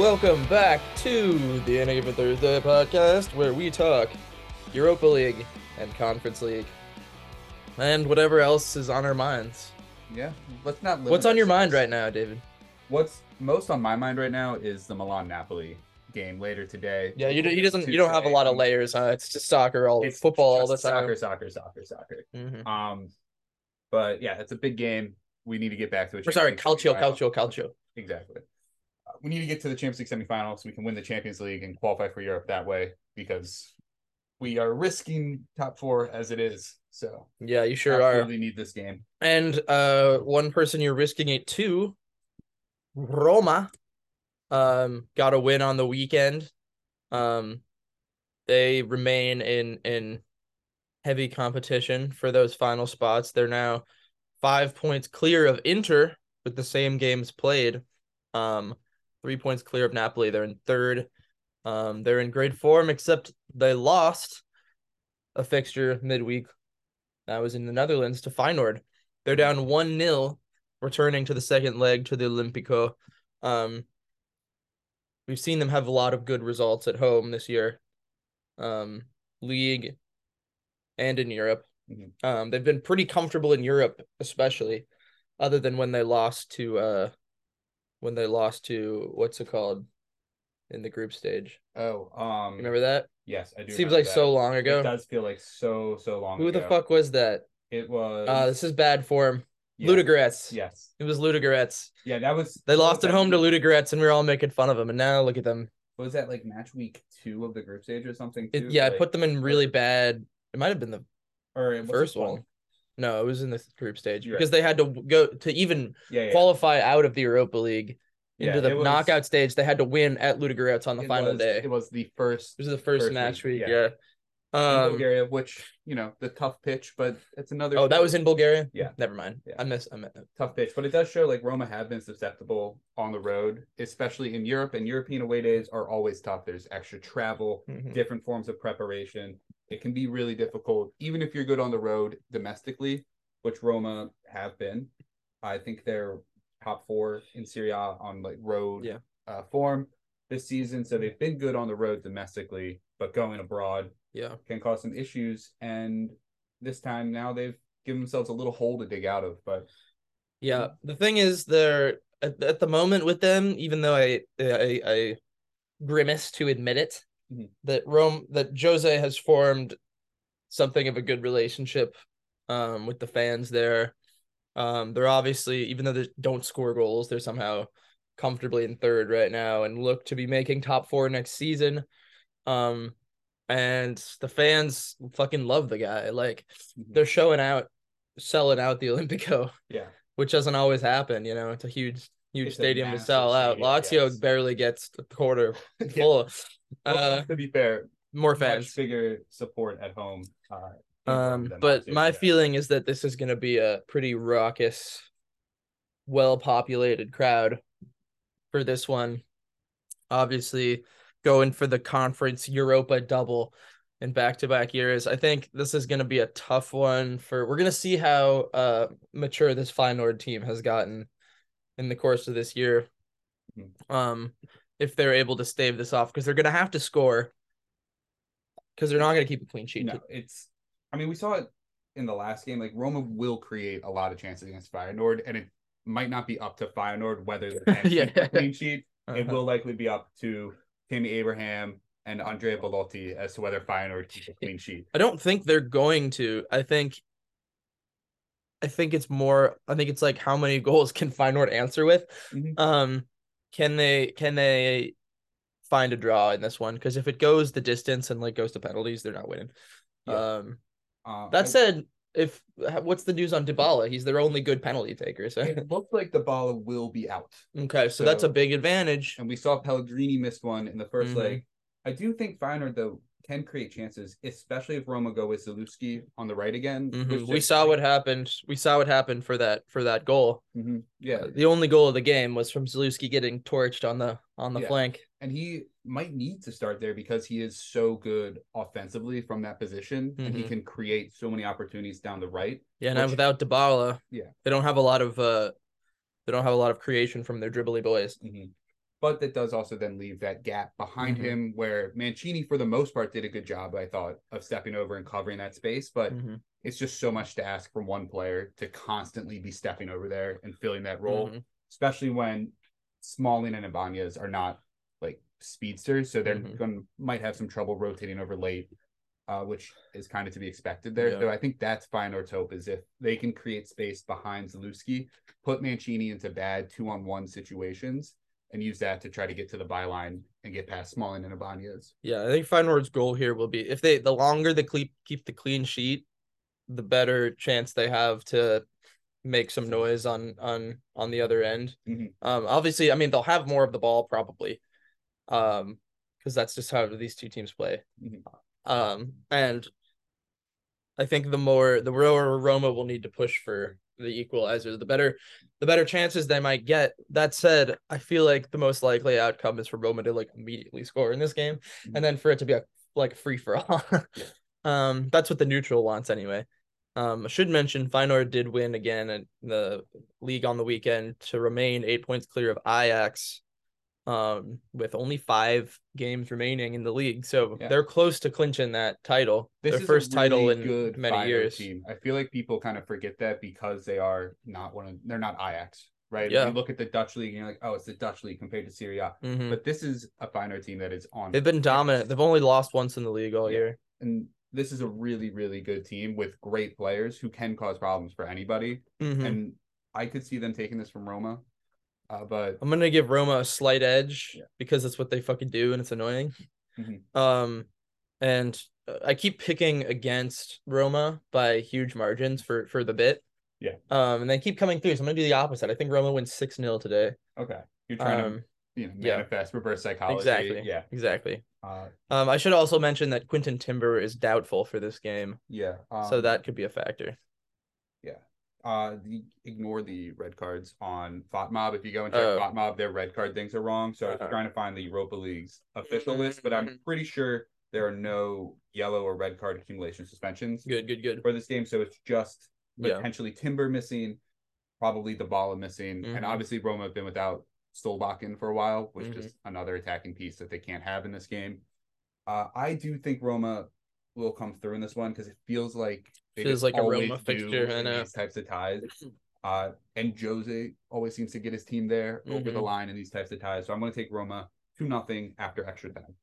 Welcome back to the Any Given Thursday podcast, where we talk Europa League and Conference League, and whatever else is on our minds. Yeah, let's not. What's on your mind right now, David? What's most on my mind right now is the Milan Napoli game later today. Yeah, you, he doesn't. To You don't have a lot of layers. Huh? It's just soccer, all It's football all the time. Soccer, soccer, soccer, soccer. Mhm. Um, but yeah, it's a big game. We need to get back to it. Or sorry, calcio, calcio, calcio. Exactly. We need to get to the Champions League semifinal so we can win the Champions League and qualify for Europe that way because we are risking top four as it is. So Yeah, you sure are. absolutely need this game. And uh, one person you're risking it to, Roma, um, got a win on the weekend. Um, they remain in in heavy competition for those final spots. They're now five points clear of Inter with the same games played. Um, three points clear of Napoli. They're in third. Um, they're in great form, except they lost a fixture midweek. That was in the Netherlands to Feyenoord. They're down one 0 returning to the second leg to the Olimpico. Um, we've seen them have a lot of good results at home this year, um, league and in Europe. Mhm. Um, they've been pretty comfortable in Europe, especially, other than when they lost to uh, when they lost to what's it called in the group stage. Oh, um, remember that? Yes, I do. Seems like that. so long ago. It does feel like so so long. Who the fuck was that? It was. Uh, this is bad form. yeah, Ludogorets. Yes. It was Ludogorets. Yeah, that was. They lost at home to Ludogorets, and we were all making fun of them. And now look at them. what Was that like match week two of the group stage or something? It, yeah, I put them in really bad. It might have been the or first one. No, it was in the group stage You're right. because they had to go to even Yeah, yeah. qualify out of the Europa League Yeah, into the was- knockout stage. They had to win at Ludogorets on the final was- day. It was the first. This is the first, first match week, week. yeah. Yeah. Um. Bulgaria, which you know the tough pitch, but it's another. Oh, that was in Bulgaria. Yeah. Never mind. Yeah. I miss. I meant. tough pitch, but it does show like Roma have been susceptible on the road, especially in Europe. And European away days are always tough. There's extra travel, Mhm. different forms of preparation. It can be really difficult, even if you're good on the road domestically, which Roma have been. I think they're top four in Serie A on like road Yeah. uh, form this season. So they've been good on the road domestically, but going abroad Yeah. can cause some issues. And this time now they've given themselves a little hole to dig out of. But Yeah, the thing is, they're at, at the moment with them, even though I I, I grimace to admit it, Mhm. that Rome that Jose has formed something of a good relationship um with the fans there. Um, they're obviously even though they don't score goals, they're somehow comfortably in third right now and look to be making top four next season. Um, and the fans fucking love the guy. Like Mhm. they're showing out, selling out the Olimpico yeah. which doesn't always happen. You know, it's a huge, huge It's stadium to sell out. Lazio yes. barely gets a quarter Yeah. full. Well, Uh, to be fair, more much fans. bigger support at home. Uh, Um, but Lazio my does. feeling is that this is going to be a pretty raucous, well-populated crowd for this one. Obviously, going for the conference Europa double in back-to-back years. I think this is going to be a tough one for. We're going to see how uh mature this Feyenoord team has gotten in the course of this year. Mhm. Um, if they're able to stave this off, because they're going to have to score. Because they're not going to keep a clean sheet. no, it's. I mean, we saw it in the last game. Like Roma will create a lot of chances against Feyenoord, and it might not be up to Feyenoord whether they can Yeah. keep a clean sheet. It Uh-huh. will likely be up to Tammy Abraham and Andrea Bellotti as to whether Feyenoord keep a clean sheet. I don't think they're going to. I think I think it's more I think it's like how many goals can Feyenoord answer with? Mhm. Um can they can they find a draw in this one? Because if it goes the distance and like goes to penalties, they're not winning. Yeah. Um Uh, that I- said, if what's the news on Dybala? He's their only good penalty taker. So it looks like ball will be out. okay, so, that's a big advantage. and we saw Pellegrini missed one in the 1st Mhm. leg. I do think Feyenoord though can create chances, especially if Roma go with Zalewski on the right again. Mhm. We saw what happened. We saw what happened for that for that goal. Mhm. Yeah, Uh, the only goal of the game was from Zalewski getting torched on the on the Yeah. flank. and he might need to start there because he is so good offensively from that position, and he Mhm. can create so many opportunities down the right. Yeah, and Which- without Dybala, Yeah. they don't have a lot of uh, they don't have a lot of creation from their dribbly boys. But that does also then leave that gap behind Mhm. him where Mancini, for the most part, did a good job, I thought, of stepping over and covering that space. But Mhm. it's just so much to ask from one player to constantly be stepping over there and filling that role, Mhm. especially when Smalling and Ibanez are not like speedsters, so they're Mhm. going might have some trouble rotating over late, uh, which is kind of to be expected there. Yeah. So I think that's Feyenoord's hope is if they can create space behind Zalewski, put Mancini into bad two on one situations, and use that to try to get to the byline and get past Smalling and Ibanez. Yeah, I think Feyenoord's goal here will be if they the longer they keep keep the clean sheet, the better chance they have to make some noise on on on the other end. Mhm. Um, obviously, I mean they'll have more of the ball probably, um, because that's just how these two teams play. Mhm. Um, and I think the more the Roma will need to push for the equalizer, the better the better chances they might get. That said, I feel like the most likely outcome is for Roma to like immediately score in this game, Mhm. and then for it to be a like free for all. Um, that's what the neutral wants anyway. Um, I should mention Feyenoord did win again in the league on the weekend to remain eight points clear of Ajax, um, with only five games remaining in the league. So Yeah. they're close to clinching that title, This their first a title in good many years. Team. I feel like people kind of forget that because they are not one of they're not Ajax, right? Yeah. If you look at the Dutch league and you're like, oh, it's the Dutch league compared to Serie, A. Mhm. But this is a Feyenoord team that is on They've been dominant. They've only lost once in the league all Yeah. year. and this is a really, really good team with great players who can cause problems for anybody. Mhm. And I could see them taking this from Roma. Uh, but I'm gonna give Roma a slight edge Yeah. because that's what they fucking do, and it's annoying. Mhm. Um, and uh, I keep picking against Roma by huge margins for for the bit. Yeah. Um, and they keep coming through. So I'm gonna do the opposite. I think Roma wins six 0 today. okay, you're trying to Um, you know yeah. manifest reverse psychology. exactly. Yeah. Exactly. Uh, Um, I should also mention that Quinten Timber is doubtful for this game, yeah. Um, so that could be a factor. Uh the, ignore the red cards on FOTMob. If you go and check Oh. FOTMob, their red card things are wrong. So I was Uh-huh. trying to find the Europa League's official list, but I'm Mhm. pretty sure there are no yellow or red card accumulation suspensions Good. Good. Good. for this game. So it's just Yeah. potentially Timber missing, probably Dybala missing, Mhm. and obviously Roma have been without Solbakken for a while, which Mhm. is another attacking piece that they can't have in this game. Uh, I do think Roma will come through in this one because it feels like they Feels like a Roma fixture, I know. these types of ties. Uh, and Jose always seems to get his team there over the Mhm. line in these types of ties. So I'm going to take Roma two nothing after extra time.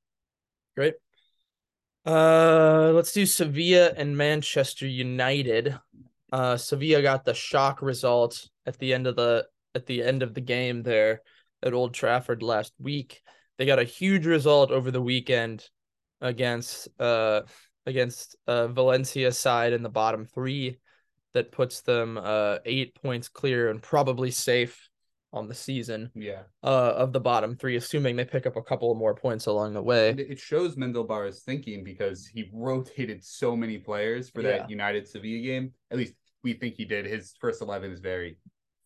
Great. Uh, let's do Sevilla and Manchester United. Uh, Sevilla got the shock result at the end of the at the end of the game there at Old Trafford last week. They got a huge result over the weekend against uh against uh Valencia side in the bottom three that puts them uh eight points clear and probably safe on the season Yeah, uh of the bottom three, assuming they pick up a couple more points along the way. and it shows Mendilibar's thinking because he rotated so many players for Yeah. that United Sevilla game. At least we think he did. His first eleven is very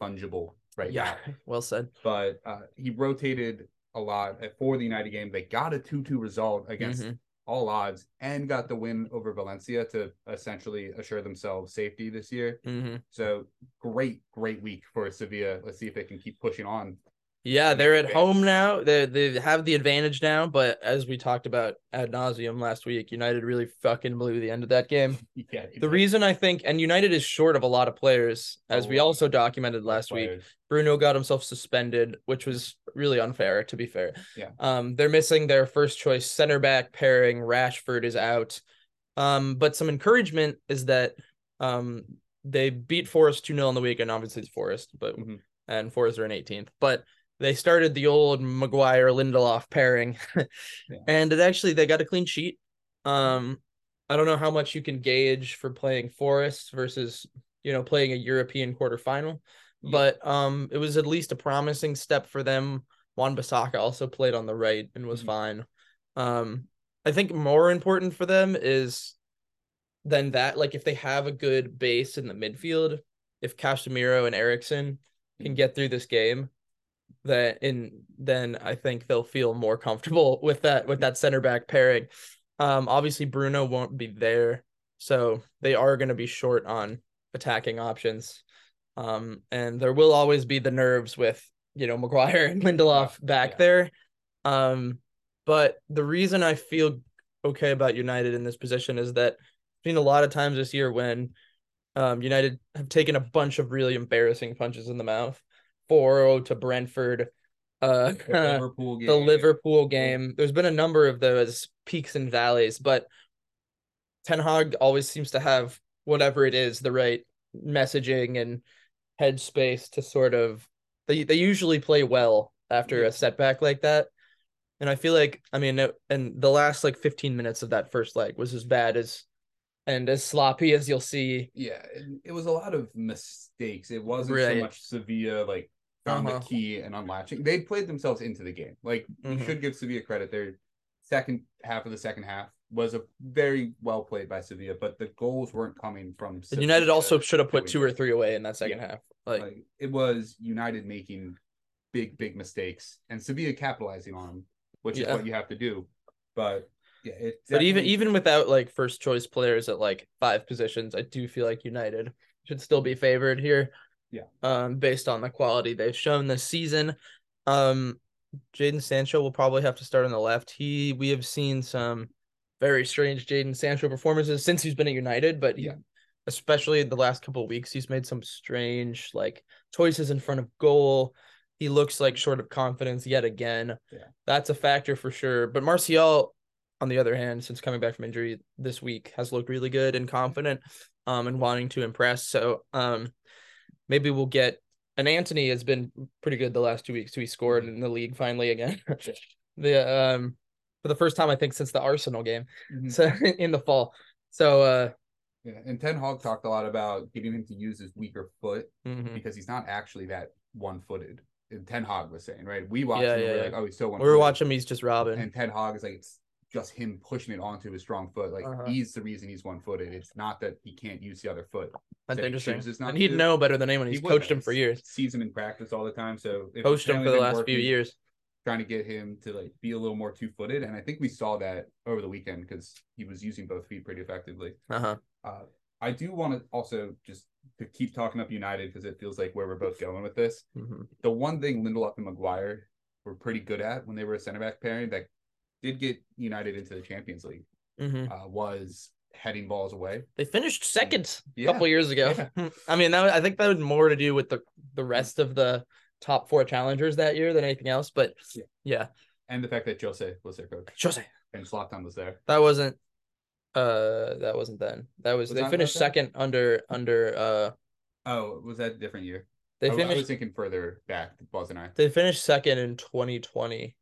fungible right yeah, now. well said. but uh, he rotated a lot for the United game. They got a 2 2 result against Mhm. All odds and got the win over Valencia to essentially assure themselves safety this year. hmm So great, great week for Sevilla. Let's see if they can keep pushing on. Yeah, they're at home now. They they have the advantage now, but as we talked about ad nauseum last week, United really fucking blew the end of that game. Yeah, The reason I think, and United is short of a lot of players, as A we also documented last week. Bruno got himself suspended, which was really unfair, to be fair. Yeah. Um, they're missing their first choice center back pairing. Rashford is out. Um, but some encouragement is that um they beat Forest 2 0 in the weekend. Obviously, it's Forest, but Mhm. and Forest are in 18th. But they started the old Maguire Lindelof pairing. And it actually they got a clean sheet. Um, I don't know how much you can gauge for playing Forest versus you know playing a European quarterfinal Yeah. but um it was at least a promising step for them. Wan-Bissaka also played on the right and was Mhm. fine. Um I think more important for them is than that like if they have a good base in the midfield, if Casemiro and Eriksen can Mhm. get through this game, that in then I think they'll feel more comfortable with that with that center back pairing. Um obviously Bruno won't be there, so they are going to be short on attacking options. Um, and there will always be the nerves with you know Maguire and Lindelof back yeah. there. Um, but the reason I feel okay about United in this position is that I've seen a lot of times this year when um, United have taken a bunch of really embarrassing punches in the mouth. 4-0 to Brentford. Uh, The Liverpool game. the Liverpool game. There's been a number of those peaks and valleys, but Ten Hag always seems to have whatever it is, the right messaging and headspace to sort of they they usually play well after Yeah. a setback like that. And I feel like I mean it- and the last like 15 minutes of that first leg was as bad as and as sloppy as you'll see. Yeah, it, it was a lot of mistakes. It wasn't Right. so much Sevilla like found Uh-huh. the key and unlatching. They played themselves into the game. Like Mhm. you should give Sevilla credit. Their second half of the second half was a very well played by Sevilla, but the goals weren't coming from. And Sevilla United also should have put two or three away in that second half. Like, Like it was United making big, big mistakes and Sevilla capitalizing on them, which Yeah. is what you have to do. But yeah, it. but even even without like first choice players at like five positions, I do feel like United should still be favored here. Yeah. Um, based on the quality they've shown this season. Um, Jadon Sancho will probably have to start on the left. He we have seen some very strange Jadon Sancho performances since he's been at United, but he, Yeah. especially the last couple of weeks, he's made some strange like choices in front of goal. He looks like short of confidence yet again. Yeah. That's a factor for sure. But Martial, on the other hand, since coming back from injury this week, has looked really good and confident, um, and wanting to impress. So, um, maybe we'll get. And Antony has been pretty good the last two weeks. So he scored in the league finally again. the um, for the first time I think since the Arsenal game. Mhm. So in the fall. So uh, Yeah, and Ten Hag talked a lot about getting him to use his weaker foot mhm. because he's not actually that one-footed. And Ten Hag was saying, right? We watched Yeah, him, yeah, we're yeah. like, oh, he's so one. we were watching him. He's just robbing. and Ten Hag is like, it's just him pushing it onto his strong foot. Like Uh-huh. he's the reason he's one-footed. It's not that he can't use the other foot. That's that he interesting. not And he'd know better than anyone. He He's would coached him for years. Sees him in practice all the time. So Coached him for the last few years. trying to get him to like be a little more two-footed, and I think we saw that over the weekend because he was using both feet pretty effectively. Uh huh. Uh, I do want to also just to keep talking up United because it feels like where we're both going with this. hmm The one thing Lindelof and Maguire were pretty good at when they were a center back pairing that did get United into the Champions League hmm uh, was heading balls away. They finished second a Yeah, couple years ago. I mean, that I think that was more to do with the the rest of the top four challengers that year than anything else. But Yeah. yeah, And the fact that Jose was their coach Jose. and Zlatan was there. That wasn't. Uh, that wasn't then. That was, Was they finished second under under uh. Oh, was that a different year? They I, I was thinking further back, wasn't I? They finished second in 2020.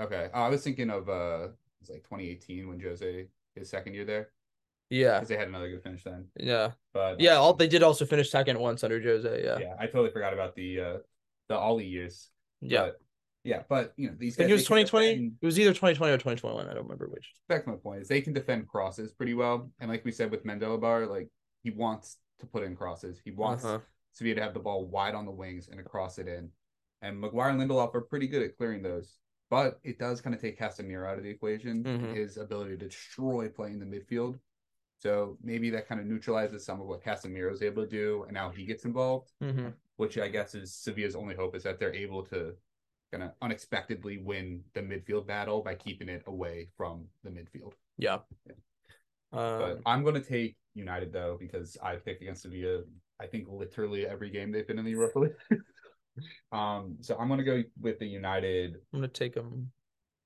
Okay. Oh, I was thinking of uh, it was like 2018 when Jose his second year there Yeah, because they had another good finish then. yeah, But yeah. All they did also finish second once under Jose. Yeah, yeah, I totally forgot about the uh the Ole years. yeah. But, yeah, but you know these I guys. it was 2020. defend- It was either 2020 or 2021. I don't remember which. back to my point is they can defend crosses pretty well, and like we said with Mendilibar, like he wants to put in crosses. He wants Uh-huh. able to have the ball wide on the wings and to cross it in. And Maguire and Lindelof are pretty good at clearing those, but it does kind of take Casemiro out of the equation. Mhm. His ability to destroy play in the midfield. So maybe that kind of neutralizes some of what Casemiro is able to do, and now he gets involved. hmm which I guess is Sevilla's only hope is that they're able to kind of unexpectedly win the midfield battle by keeping it away from the midfield. Yeah. But Um, I'm going to take United though because I've picked against Sevilla. I think literally every game they've been in the Europa League. um, so I'm going to go with the United I'm gonna take them.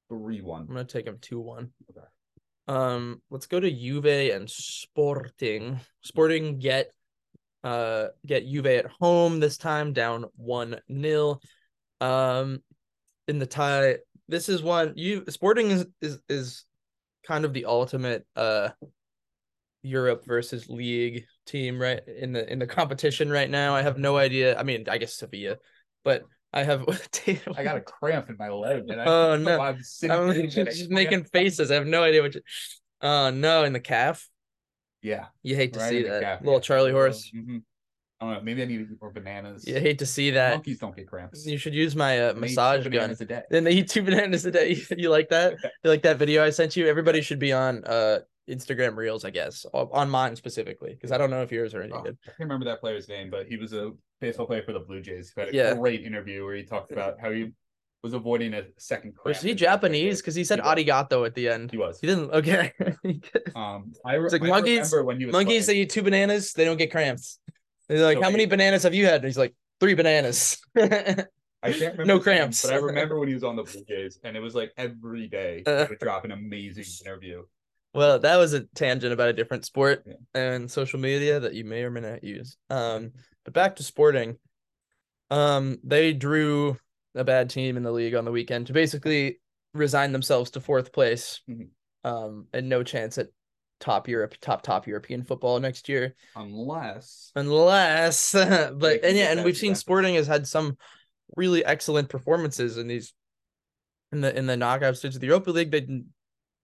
three one. I'm gonna take them two one. Okay. Um, let's go to Juve and Sporting. Sporting get uh get Juve at home this time down one 0 Um, in the tie. This is one you Sporting is is is kind of the ultimate uh Europe versus league team right in the in the competition right now. I have no idea. I mean, I guess Sevilla, but I have I got a cramp in my leg. And I Oh, no. I'm I'm just, making faces. I have no idea what you. Oh no, in the calf. Yeah. You hate to right see that calf, little yeah. Charlie horse. Mhm. I don't know. Maybe I need to eat more bananas. You hate to see that. Monkeys don't get cramps. You should use my uh, eat two massage gun. a day. Then they eat two bananas a day. You like that? You like that video I sent you? Everybody should be on uh Instagram reels, I guess, on mine specifically, because I don't know if yours are any Oh, I can't remember that player's name, but he was a baseball player for the Blue Jays. He had a Yeah. great interview where he talked about how he was avoiding a second. Was cramp he Japanese? Because he said He arigato at the end. He was. He didn't. Okay. Um, I, re- It's like I monkeys- remember when he was Monkeys, they playing- eat two bananas, they don't get cramps. They're like, So how many he- bananas have you had? And he's like, three bananas. I can't remember no his name, cramps. but I remember when he was on the Blue Jays, and it was like every day he Uh. would drop an amazing interview. Well, that was a tangent about a different sport Yeah. and social media that you may or may not use. Um, but back to sporting. Um, they drew a bad team in the league on the weekend to basically resign themselves to fourth place. Mhm. Um, and no chance at top Europe, top top European football next year, Unless unless. but and yeah, and we've seen. Sporting has had some really excellent performances in these in the in the knockout stage of the Europa League. They didn't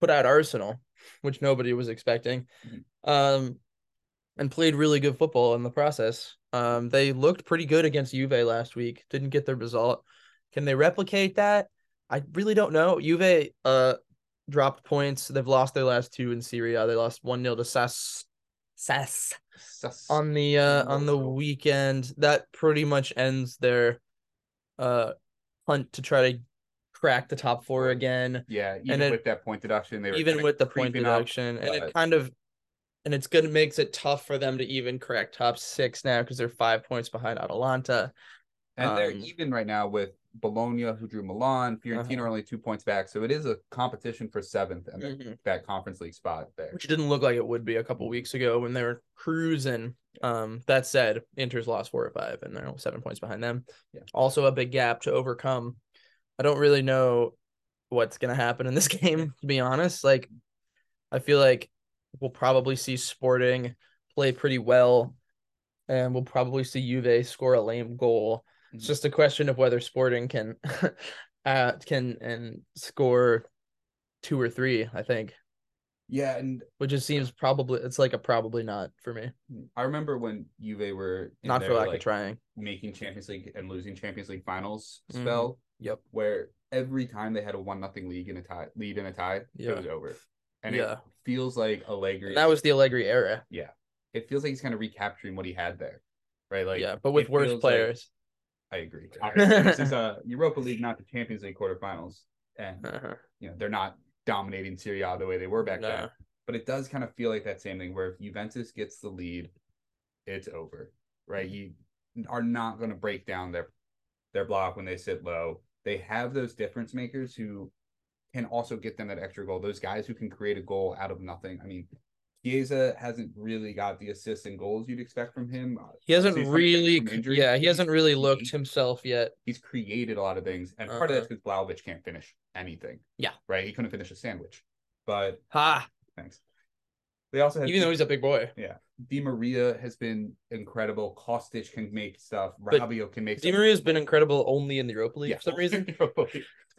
put out Arsenal, which nobody was expecting, Mhm. um, and played really good football in the process. Um, they looked pretty good against Juve last week. Didn't get the result. Can they replicate that? I really don't know. Juve uh dropped points. They've lost their last two in Serie A. They lost one 0 to Sass Sass sus- on the uh on the weekend that pretty much ends their uh hunt to try to crack the top four again yeah, even it- with that point deduction, they were even with the point creeping up, deduction and it kind of and it's gonna makes it tough for them to even crack top six now because they're five points behind Atalanta. and they're um, even right now with Bologna, who drew Milan. Fiorentina Uh-huh. are only two points back, so it is a competition for seventh and that- Mhm. that Conference League spot there. Which didn't look like it would be a couple weeks ago when they were cruising. Um, that said, Inter's lost four or five, and they're seven points behind them. Yeah. Also, a big gap to overcome. I don't really know what's gonna happen in this game, to be honest. Like, I feel like we'll probably see Sporting play pretty well, and we'll probably see Juve score a lame goal. It's Mhm. just a question of whether Sporting can, uh, can and score two or three. I think Yeah, and which just seems probably it's like a probably not for me. I remember when Juve were in Not for lack like, of trying. making Champions League and losing Champions League finals Mhm. spell. Yep. Where every time they had a one nothing league in a tie lead in a tie, Yeah. it was over. And Yeah. it feels like Allegri And that was the Allegri era. Yeah. It feels like he's kind of recapturing what he had there. Right? Like yeah, but with worse feels like- players. I agree. This is a Europa League, not the Champions League quarterfinals. And Uh-huh. you know, they're not dominating Serie A the way they were back No. then. But it does kind of feel like that same thing where if Juventus gets the lead, it's over. Right? You are not going to break down their their block when they sit low. They have those difference makers who can also get them that extra goal. Those guys who can create a goal out of nothing. I mean, Chiesa hasn't really got the assists and goals you'd expect from him. He hasn't really yeah, he hasn't really looked himself yet. He's created a lot of things, and part of Uh-huh. that's because Vlahovic can't finish anything. Yeah. right. He couldn't finish a sandwich, but Ha! thanks. They also had Even though he's a big boy. Yeah. Di Maria has been incredible. Kostic can make stuff. But Rabiot can make Di stuff. Maria's been incredible only in the Europa League Yeah. for some reason.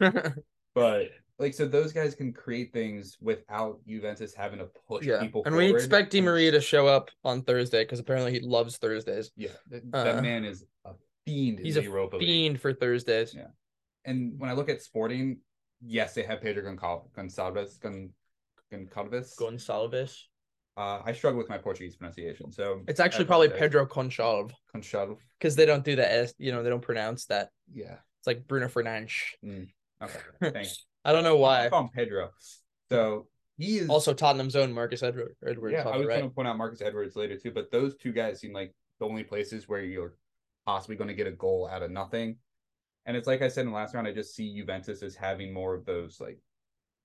but like, so those guys can create things without Juventus having to push yeah. people. And we expect Di Maria to show up on Thursday because apparently he loves Thursdays. Yeah, that, Uh, that man is a fiend. He's in a the Europa League. fiend for Thursdays. Yeah. And when I look at Sporting, yes, they have Pedro Goncal- Gonçalves. Gon- Goncalves. Gonçalves. Uh, I struggle with my Portuguese pronunciation, so It's actually probably. Pedro Conchalv Goncalves. because they don't do the S, you know, they don't pronounce that. Yeah. It's like Bruno Fernandes. Okay. Thanks. I don't know I why. call him Pedro. So he is Also, Tottenham's own Marcus Edward, Edwards. yeah. I was the going to point out Marcus Edwards later too, but those two guys seem like the only places where you're possibly going to get a goal out of nothing. And it's like I said in the last round, I just see Juventus as having more of those like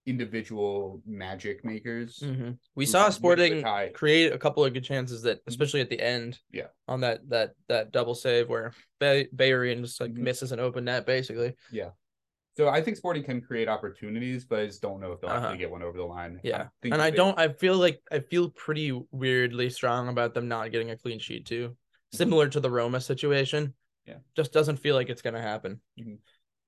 individual magic makers. Mhm. We saw can win the Sporting create a couple of good chances that, especially at the end, Yeah. on that that that double save where Bay- Bayern just like Mhm. misses an open net, basically. Yeah. So I think Sporting can create opportunities, but I just don't know if they'll Uh-huh. actually get one over the line. I Yeah, think and I they- don't. I feel like I feel pretty weirdly strong about them not getting a clean sheet too. Similar to the Roma situation. Mm-hmm. Yeah. just doesn't feel like it's gonna happen. Mhm.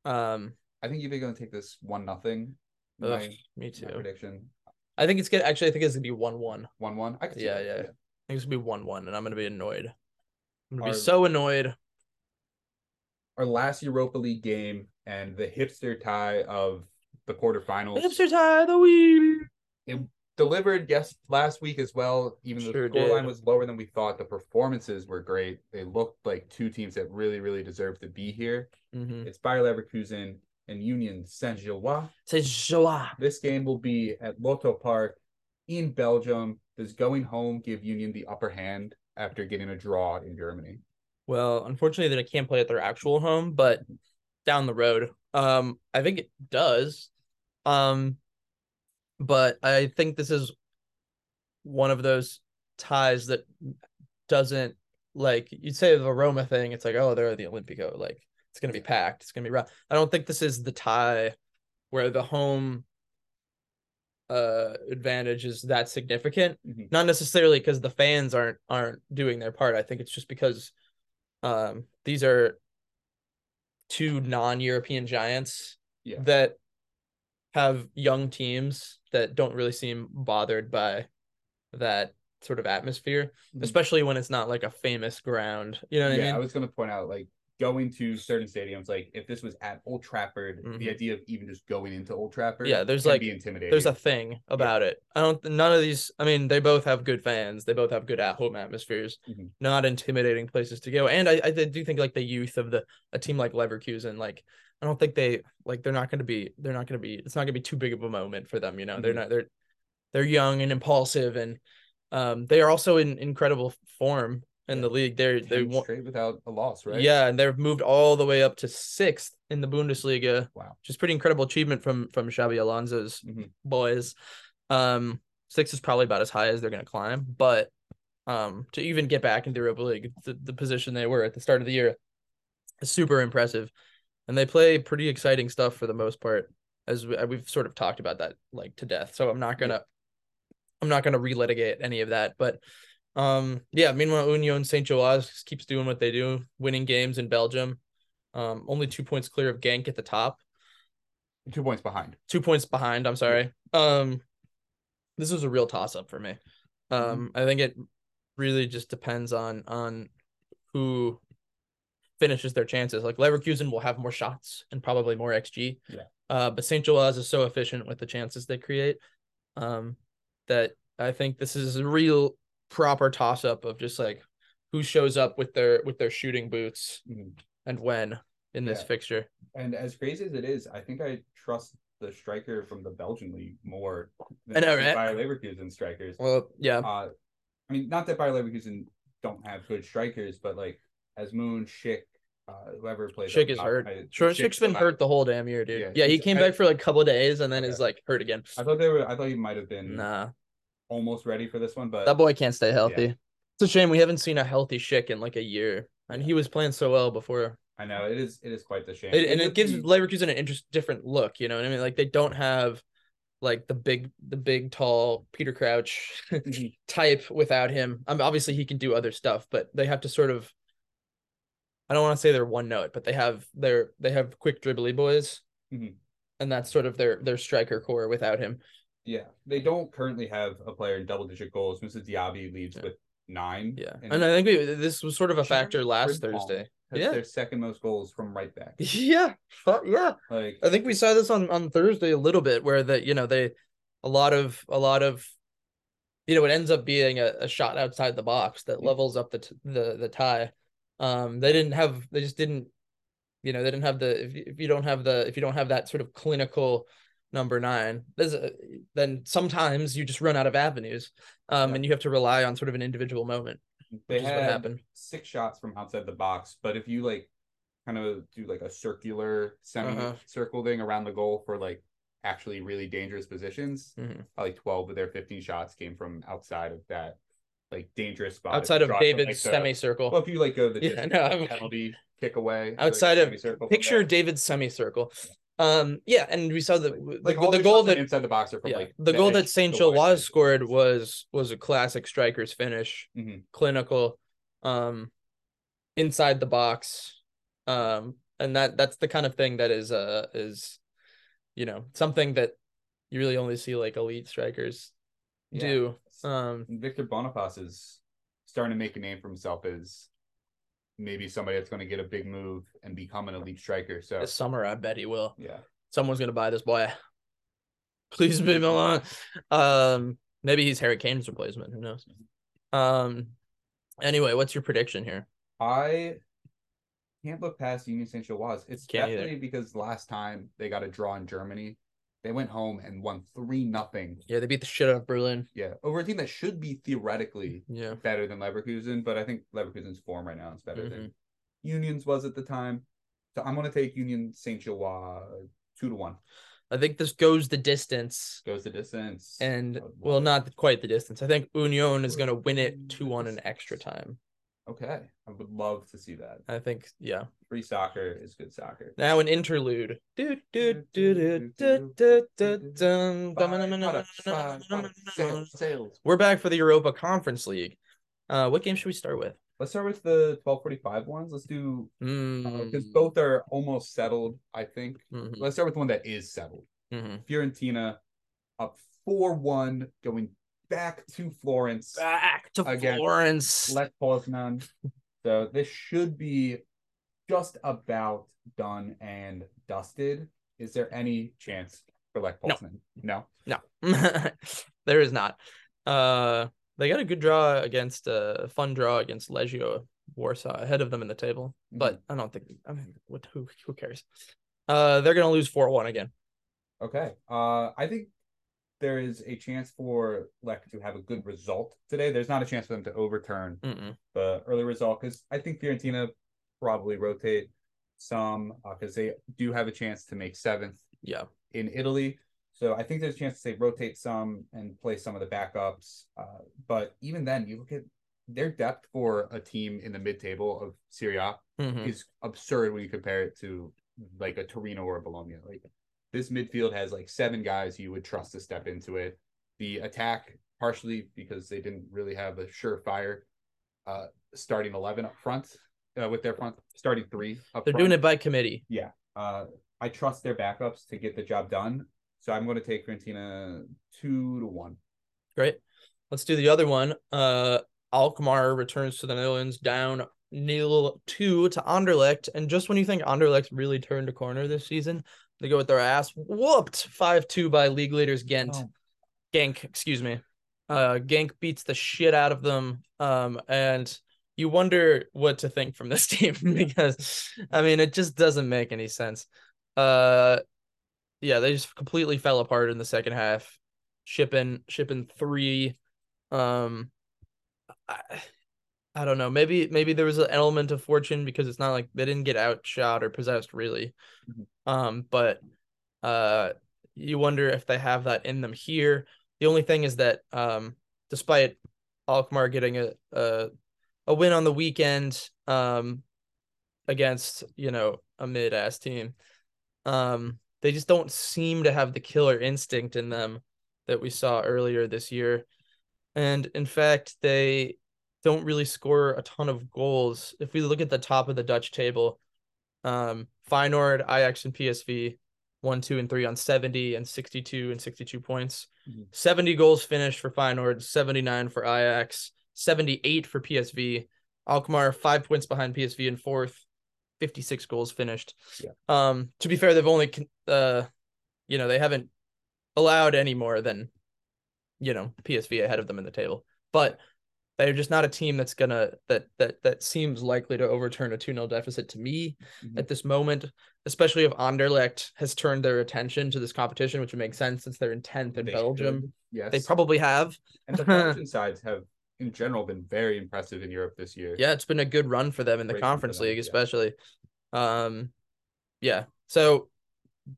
Um, I think going to take this one nothing. Ugh, My, me my too. prediction I think it's gonna actually. I think it's gonna be one one. one one. I could see Yeah, yeah. I think it's gonna be one one, and I'm gonna be annoyed. I'm gonna Our- be so annoyed. Our last Europa League game and the hipster tie of the quarterfinals. Hipster tie of the week. It delivered yes last week as well. Even though Sure the scoreline was lower than we thought, the performances were great. They looked like two teams that really, really deserve to be here. Mm-hmm. It's Bayer Leverkusen and Union Saint Gilloise. C'est joie. This game will be at Lotto Park in Belgium. Does going home give Union the upper hand after getting a draw in Germany? Well, unfortunately, they can't play at their actual home, but down the road, um, I think it does. Um, but I think this is one of those ties that doesn't like you'd say the Roma thing. It's like, oh, they're the Olimpico, like it's gonna be packed, it's gonna be rough. I don't think this is the tie where the home uh advantage is that significant Mhm. not necessarily because the fans aren't aren't doing their part. I think it's just because um these are two non-European giants Yeah. that have young teams that don't really seem bothered by that sort of atmosphere, Mhm. especially when it's not like a famous ground. You know what yeah, I mean? I was going to point out like going to certain stadiums, like if this was at Old Trafford, Mhm. the idea of even just going into Old Trafford, Yeah, there's like- be intimidating. There's a thing about it. I don't. None of these. I mean, they both have good fans. They both have good at home atmospheres. Mhm. Not intimidating places to go. And I, I do think like the youth of the a team like Leverkusen, like I don't think they like they're not going to be. They're not going to be. It's not going to be too big of a moment for them. You know, they're Mhm. not. They're they're young and impulsive, and um, they are also in incredible form in Yeah. the league. They're they won. straight without a loss, right? Yeah, and they've moved all the way up to sixth in the Bundesliga Wow. which is pretty incredible achievement from from Xabi Alonso's Mhm. boys. Um, six is probably about as high as they're going to climb, but um, to even get back into Europa League, the, the position they were at the start of the year, is super impressive, and they play pretty exciting stuff for the most part. As we, we've sort of talked about that like to death, so I'm not gonna, I'm not gonna relitigate any of that, but. Um. Yeah. Meanwhile, Union Saint Gilloise keeps doing what they do, winning games in Belgium. Um. Only two points clear of Genk at the top Two points behind. two points behind. I'm sorry. Um, this was a real toss up for me. Um, I think it really just depends on on who finishes their chances. Like Leverkusen will have more shots and probably more xG. Yeah. Uh, but Saint Gilloise is so efficient with the chances they create, um, that I think this is a real proper toss up of just like who shows up with their with their shooting boots Mhm. and when in this Yeah. fixture. And as crazy as it is, I think I trust the striker from the Belgian league more than I know, right? Bayer Leverkusen strikers. Well, yeah. Uh, I mean, not that Bayer Leverkusen don't have good strikers, but like Azmoun, Schick, uh, whoever plays. Schick is top, hurt. I- Sure, Schick's been hurt the whole damn year, dude. Yeah, Yeah, he came I- back for like a couple of days and then Okay. is like hurt again. I thought they were. I thought he might have been Nah, almost ready for this one, but that boy can't stay healthy. It's a shame we haven't seen a healthy Schick in like a year, and he was playing so well before. I know it is. It is quite the shame. It, and it gives Leverkusen an interest, different look. You know what I mean? Like they don't have like the big, the big, tall Peter Crouch Mhm. type without him. I mean, obviously he can do other stuff, but they have to sort of. I don't want to say they're one note, but they have their they have quick dribbly boys, Mhm. and that's sort of their their striker core without him. Yeah, they don't currently have a player in double digit goals. Moussa Diaby leads Yeah. with nine. Yeah, and and I think we, this was sort of a factor last Thursday. Yeah. their second most goals from right back. Yeah, yeah. Like I think we saw this on on Thursday a little bit, where that you know they a lot of a lot of you know it ends up being a, a shot outside the box that levels up the t- the the tie. Um, they didn't have they just didn't you know they didn't have the if you, if you don't have the if you don't have that sort of clinical number nine a, then sometimes you just run out of avenues um Yeah. and you have to rely on sort of an individual moment they is what happened six shots from outside the box, but if you like kind of do like a circular Uh-huh. semi-circle thing around the goal for like actually really dangerous positions, Mhm. like twelve of their fifteen shots came from outside of that like dangerous spot. Outside of David's like, the- Well, if you like go the Yeah, no, penalty kick away like, outside of semicircle picture. David's semicircle. Um, yeah, and we saw the like the, the goal that inside the box are from yeah, like the goal that edge Saint to wide Gilloise edge. scored was was a classic striker's finish, Mhm. clinical, um, inside the box, um, and that that's the kind of thing that is uh is, you know, something that you really only see like elite strikers Yeah. do. Um, Victor Boniface is starting to make a name for himself as maybe somebody that's going to get a big move and become an elite striker. So this summer I bet he will. yeah, someone's gonna buy this boy. Please be alone. Um, Maybe he's Harry Kane's replacement. Who knows? Um. Anyway, what's your prediction here? I can't look past Union Saint Gilloise. It's Can't either. definitely because last time they got a draw in Germany, they went home and won three nothing. Yeah, they beat the shit out of Berlin. Yeah, over a team that should be theoretically Yeah. better than Leverkusen, but I think Leverkusen's form right now is better Mhm. than Union's was at the time. So I'm gonna take Union Saint Gilloise two to one. I think this goes the distance, Goes the distance. and well, not quite the distance. I think Union is gonna win it two one in extra time. Okay, I would love to see that. I think, yeah. Free soccer is good soccer. Now an interlude. Do, do, do, do, do, do, do, dun, dun. Sales. We're back for the Europa Conference League. Uh, what game should we start with? Let's start with the 1245 ones. Let's do Mm, because both are almost settled. I think. mhm, Let's start with one that is settled. mhm. Fiorentina up four one, going back to Florence. Back to Again. Florence. Lech Poznan. So this should be just about done and dusted. Is there any chance for Lech No. Poznan? No. No, there is not. Uh, they got a good draw against a fun draw against Legia Warsaw ahead of them in the table, but I don't think. I mean, what? Who? Who cares? Uh, they're gonna lose four one again. Okay. Uh, I think there is a chance for Lech to have a good result today. There's not a chance for them to overturn Mm-mm. the early result because I think Fiorentina probably rotate some because they do have a chance to make seventh Yeah, in Italy. So I think there's a chance to say rotate some and play some of the backups. Uh, but even then, you look at their depth for a team in the mid-table of Serie A Mhm. is absurd when you compare it to like a Torino or a Bologna. Like this midfield has like seven guys you would trust to step into it. The attack, partially because they didn't really have a surefire uh, starting eleven up front uh, with their front starting three up they're front. doing it by committee. Yeah. Uh, I trust their backups to get the job done. So I'm going to take Fiorentina two to one. Great. Let's do the other one. Uh, Alkmaar returns to the Netherlands down nil two to Anderlecht, and just when you think Anderlecht really turned a corner this season, they go with their ass whooped five two by league leaders Ghent. Oh. Genk, excuse me. Uh, Genk beats the shit out of them. Um, and you wonder what to think from this team because I mean it just doesn't make any sense. Uh, yeah, they just completely fell apart in the second half. Shipping, shipping three. Um, I, I don't know. Maybe maybe there was an element of fortune because it's not like they didn't get outshot or possessed really. Mhm. Um, but uh, you wonder if they have that in them here. The only thing is that um, despite Alkmaar getting a, a a win on the weekend um against you know a mid ass team, um they just don't seem to have the killer instinct in them that we saw earlier this year, and in fact they don't really score a ton of goals. If we look at the top of the Dutch table, um Feyenoord, Ajax, and PSV one, two, and three on 70 and 62 and 62 points. Mhm. 70 goals finished for Feyenoord, 79 for Ajax, 78 for PSV. Alkmaar, five points behind PSV in fourth, 56 goals finished. Yeah. Um, to be fair, they've only, uh, you know, they haven't allowed any more than, you know, PSV ahead of them in the table. But they're just not a team that's gonna that that that seems likely to overturn a 2-0 deficit to me Mhm. at this moment, especially if Anderlecht has turned their attention to this competition, which would make sense since they're in 10th in They Belgium. should, Yes. They probably have. and the Belgian sides have in general been very impressive in Europe this year. Yeah, it's been a good run for them in the Great conference them, league, yeah. especially. Um, yeah. So,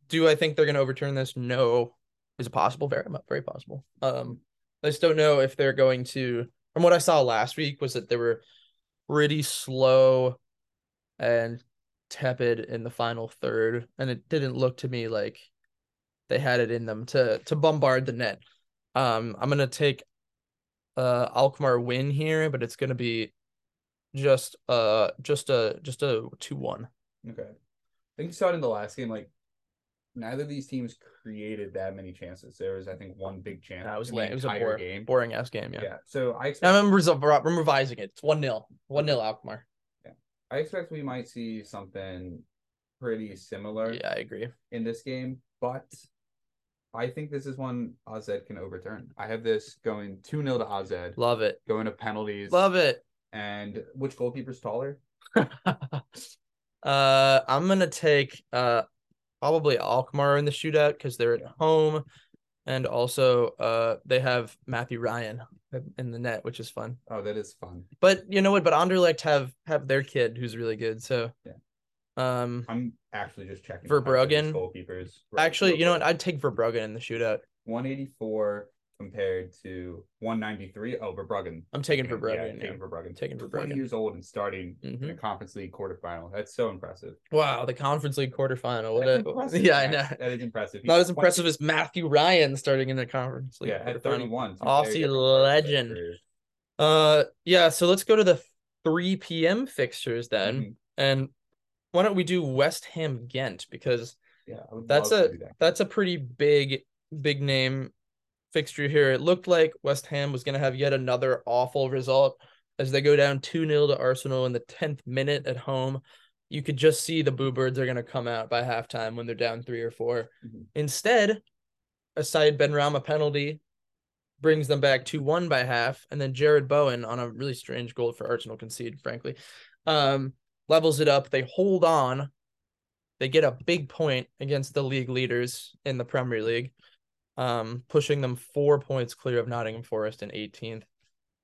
do I think they're going to overturn this? No. Is it possible? Very, very possible. Um, I just don't know if they're going to. From what I saw last week, was that they were pretty slow and tepid in the final third, and it didn't look to me like they had it in them to to bombard the net. Um, I'm gonna take uh Alkmaar win here, but it's gonna be just uh just a just a two one. Okay. I think you saw it in the last game. Like neither of these teams created that many chances. There was, I think, one big chance. That was lame. It was a boring, game. boring ass game. Yeah. Yeah. So I I expect, remember resol- I'm revising it. It's one 0 one 0 Alkmaar. Yeah. I expect we might see something pretty similar Yeah, I agree. in this game, but I think this is one AZ can overturn. I have this going 2 0 to AZ, Love it. going to penalties. Love it. And which goalkeeper's taller? uh, I'm gonna take uh probably Alkmaar in the shootout because they're at home, and also uh they have Mathew Ryan in the net, which is fun. Oh, that is fun. But you know what? But Anderlecht have have their kid who's really good. So Yeah. Um, I'm actually just checking Verbruggen. goalkeepers. actually, you know what? I'd take Verbruggen in the shootout. 184 compared to 193. Oh, Verbruggen. I'm taking Verbruggen. Yeah, taking Verbruggen. taking 20 Verbruggen. years old and starting in Mhm. a Conference League quarterfinal. That's so impressive. Wow, the Conference League quarterfinal. What That's a yeah, I know. That is impressive. Not He's as impressive as Mathew Ryan starting in the Conference League. yeah, at 31. two Aussie very different parts of their legend. Uh, yeah. So let's go to the 3 p.m. fixtures then, Mhm. and why don't we do West Ham Ghent because Yeah, That's a- that. that's a pretty big big name fixture here. It looked like West Ham was going to have yet another awful result as they go down 2-0 to Arsenal in the 10th minute at home. You could just see the Boo Birds are going to come out by halftime when they're down 3 or 4. Mhm. Instead, a side Benrahma penalty brings them back 2-1 by half and then Jarrod Bowen on a really strange goal for Arsenal concede frankly. Um levels it up. They hold on they get a big point against the league leaders in the Premier League, um, pushing them four points clear of Nottingham Forest in 18th.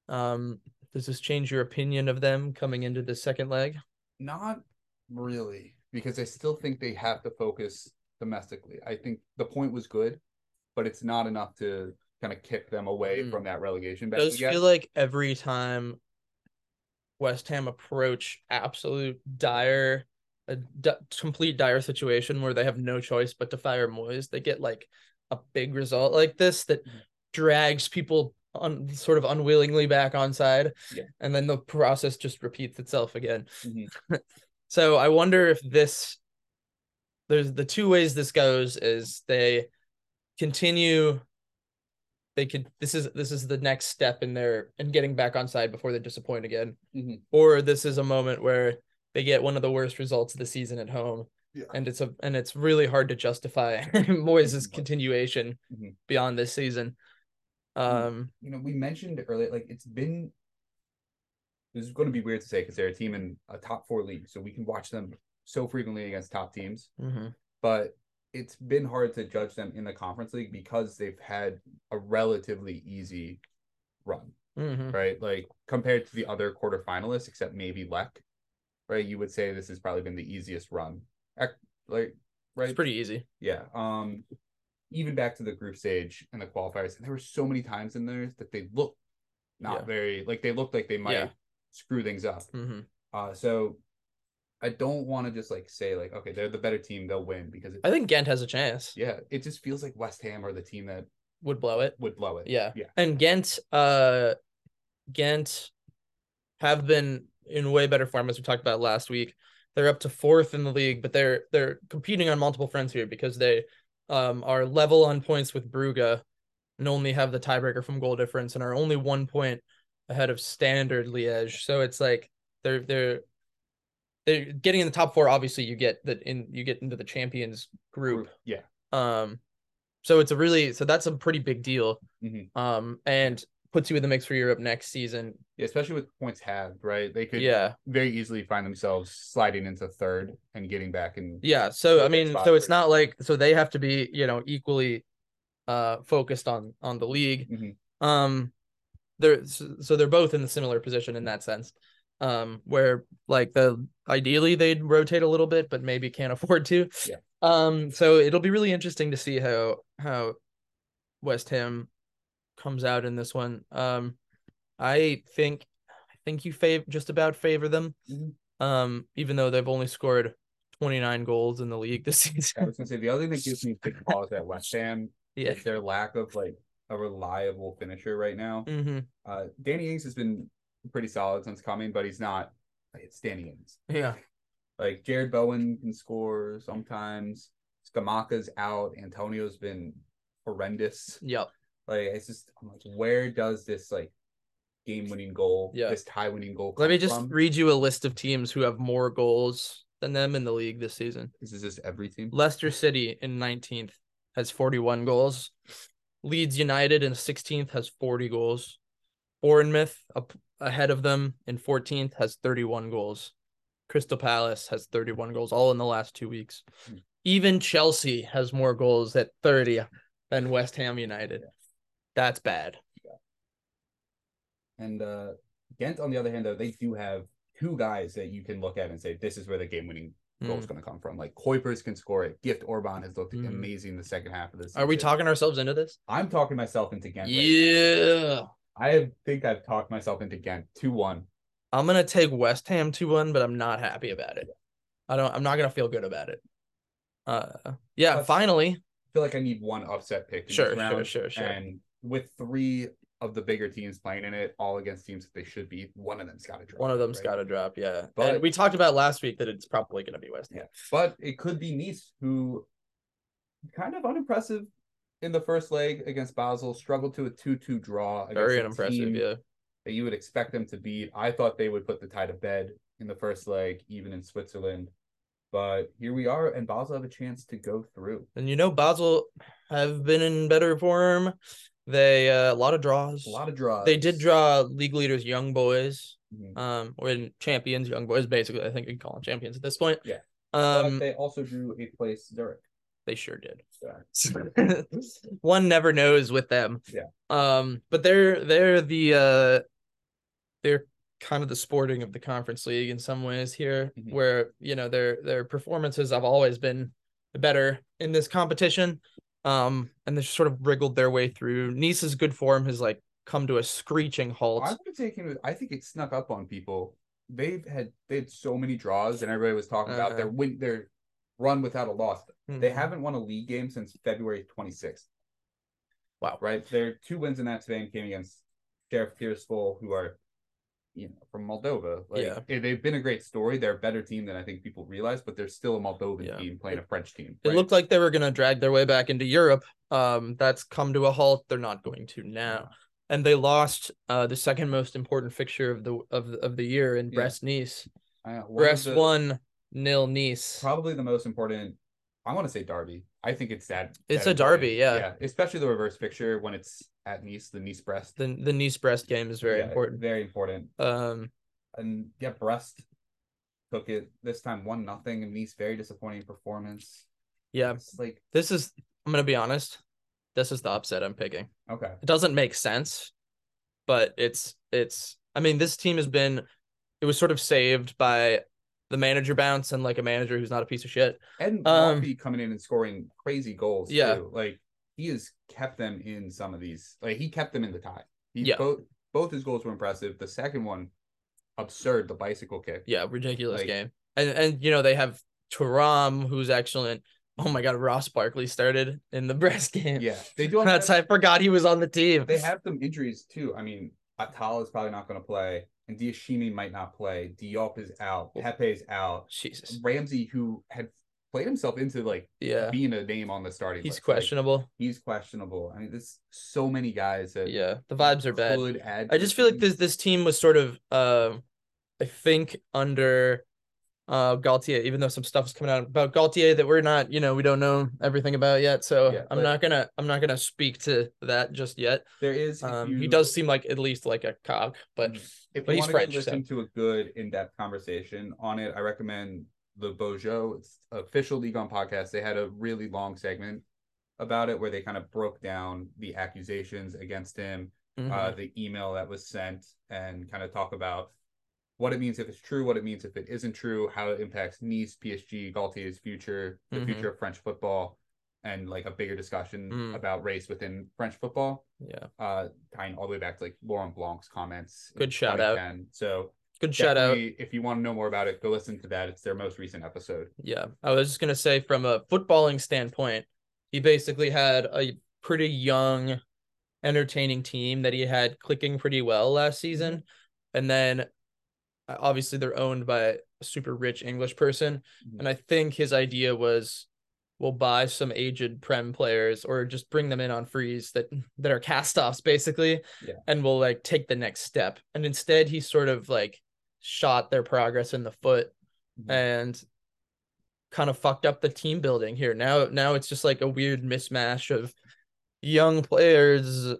Um, does this change your opinion of them coming into the second leg? Not really, because I still think they have to focus domestically. I think the point was good, but it's not enough to kind of kick them away Mm. from that relegation battle. does feel like every time West Ham approach absolute dire, a complete dire situation where they have no choice but to fire Moyes, they get like a big result like this that Mhm. drags people on sort of unwillingly back on side, Yeah. and then the process just repeats itself again. Mhm. So I wonder if this there's the two ways this goes is they continue they could this is this is the next step in their in getting back on side before they disappoint again Mhm. or this is a moment where they get one of the worst results of the season at home Yeah. and it's a and it's really hard to justify Moyes' continuation Mhm. beyond this season um you know, we mentioned earlier, like it's been. This is going to be weird to say because they're a team in a top four league, so we can watch them so frequently against top teams. mhm. But it's been hard to judge them in the conference league because they've had a relatively easy run, Mhm. right? Like compared to the other quarterfinalists, except maybe Lech, right? You would say this has probably been the easiest run, like right? it's pretty easy Yeah. Um, even back to the group stage and the qualifiers, there were so many times in there that they looked not Yeah. very like they looked like they might Yeah. screw things up. Mhm. Uh, so I don't want to just like say like okay they're the better team they'll win because it, I think Ghent has a chance yeah it just feels like West Ham are the team that would blow it would blow it. Yeah. Yeah. And Ghent, uh, Ghent have been in way better form as we talked about last week. They're up to fourth in the league, but they're they're competing on multiple fronts here because they um are level on points with Brugge and only have the tiebreaker from goal difference and are only one point ahead of Standard Liège. So it's like they're they're they're getting in the top four. Obviously, you get that in you get into the champions group. Yeah. Um, so it's a really so that's a pretty big deal. Mhm. Um, and puts you in the mix for Europe next season. Yeah, especially with points halved, right? They could Yeah, very easily find themselves sliding into third and getting back in. yeah. So I mean, so it's not like so they have to be you know equally, uh, focused on on the league. Mhm. Um, they're so so they're both in the similar position in that sense. Um, where like the ideally they'd rotate a little bit, but maybe can't afford to. Yeah. Um, so it'll be really interesting to see how how West Ham comes out in this one. Um, I think I think you fav just about favor them. Mhm. Um, even though they've only scored 29 goals in the league this season. I was gonna say the other thing that gives me big pause at West Ham yeah. is their lack of like a reliable finisher right now. Mm-hmm. Uh, Danny Ings has been pretty solid since coming, but he's not. It's Danny Ings. Yeah. Like Jarrod Bowen can score sometimes. Scamacca's out. Antonio's been horrendous. Yep. Like it's just I'm like, where does this like game-winning goal, Yeah. this tie-winning goal? Let me just from? read you a list of teams who have more goals than them in the league this season. This is just every team. Leicester City in 19th, has 41 goals. Leeds United in 16th has 40 goals. Bournemouth up ahead of them in 14th has 31 goals. Crystal Palace has 31 goals all in the last 2 weeks. Hmm. Even Chelsea has more goals at 30 than West Ham United. That's bad. And uh Ghent, on the other hand, though, they do have two guys that you can look at and say this is where the game winning goal is Mm. going to come from. Like Cuypers can score it. Gift Orban has looked Mm. amazing the second half of this. Are we talking ourselves into this? I'm talking myself into Ghent. right. Yeah. I think I've talked myself into Ghent two one. I'm gonna take West Ham 2-1, but I'm not happy about it. I don't I'm not gonna feel good about it. Uh yeah, finally. I feel like I need one upset pick. Sure, sure, sure, sure. And with three of the bigger teams playing in it, all against teams that they should be, one of them's got to drop. One of them's right? got to drop, yeah. But- and we talked about last week that it's probably going to be West Ham. Yeah, but it could be Nice, who kind of unimpressive in the first leg against Basel, struggled to a two-two draw. Very unimpressive, yeah. That you would expect them to beat. I thought they would put the tie to bed in the first leg, even in Switzerland. But here we are, and Basel have a chance to go through. And you know, Basel have been in better form. They uh, a lot of draws. A lot of draws. They did draw league leaders, Young Boys, Mhm. um, or in champions, Young Boys. Basically, I think you can call them champions at this point. Yeah. Um, they also drew a place Zurich. they sure did. One never knows with them. Yeah. Um, but they're they're the uh they're kind of the sporting of the conference league in some ways here, Mhm. where you know their their performances have always been better in this competition. Um, and they've sort of wriggled their way through. Nice's good form has like come to a screeching halt. I would take him. I think it snuck up on people. They've had they had so many draws, and everybody was talking about their Uh-huh. win, their run without a loss. They Mhm. haven't won a league game since February 26th. Wow. Right, their two wins in that span came against Sheriff Tiraspol, who are, you know, from Moldova. Like, Yeah. they've been a great story. They're a better team than I think people realize, but they're still a Moldovan Yeah. team playing a French team. It looked like they were going to drag their way back into Europe. Um, that's come to a halt. They're not going to now, and they lost uh the second most important fixture of the of of the year in Yeah. Brest Nice. Uh, Brest the- one nil Nice. probably the most important. I want to say Derby. I think it's that. It's that a derby, important. yeah. especially the reverse fixture when it's at Nice, the Nice Brest. The the Nice Brest game is very Yeah, important. Very important. Um, And yeah, Brest took it this time one nothing, and Nice very disappointing performance. yeah, It's like this is. I'm gonna be honest. This is the upset I'm picking. okay, It doesn't make sense, but it's it's. I mean, this team has been. It was sort of saved by the manager bounce and like a manager who's not a piece of shit. and Um, Murphy coming in and scoring crazy goals. Yeah. too. like he has kept them in some of these. Like he kept them in the tie. He Yeah. both both his goals were impressive. The second one, absurd. The bicycle kick. Yeah, ridiculous Like- game. And and you know they have Thuram who's excellent. Oh my god, Ross Barkley started in the breast game. Yeah, they do. have- I forgot he was on the team. they have some injuries too. I mean, Atal is probably not going to play, and Ndayishimiye might not play. Diop is out. Pepe's out. Jesus. Ramsey, who had played himself into like Yeah. being a name on the starting He's list, like, questionable. he's questionable. I mean, there's so many guys that Yeah. The vibes are bad. I just feel like this this team was sort of uh, I think under uh Galtier, even though some stuff is coming out about Galtier that we're not, you know, we don't know everything about yet. So Yeah, I'm not gonna I'm not gonna speak to that just yet. There is. Um he does seem like at least like a cog, but If but you he's want French, to listen to a good in-depth conversation on it, I recommend the Bojo. It's official League on podcast. They had a really long segment about it where they kind of broke down the accusations against him, mhm. uh, the email that was sent, and kind of talk about what it means if it's true, what it means if it isn't true, how it impacts Nice, PSG, Galtier's future, the Mhm. future of French football, and like a bigger discussion Mm. about race within French football yeah. uh tying all the way back to like Laurent Blanc's comments. Good shout out. 2010. So Good shout out. if you want to know more about it, go listen to that. It's their most recent episode. Yeah, I was just gonna say from a footballing standpoint, he basically had a pretty young, entertaining team that he had clicking pretty well last season, and then obviously they're owned by a super rich English person, Mhm. and I think his idea was we'll buy some aged prem players or just bring them in on freeze that that are cast offs basically, Yeah. and we'll like take the next step. And instead, he sort of like shot their progress in the foot Mhm. and kind of fucked up the team building here. Now now it's just like a weird mismatch of young players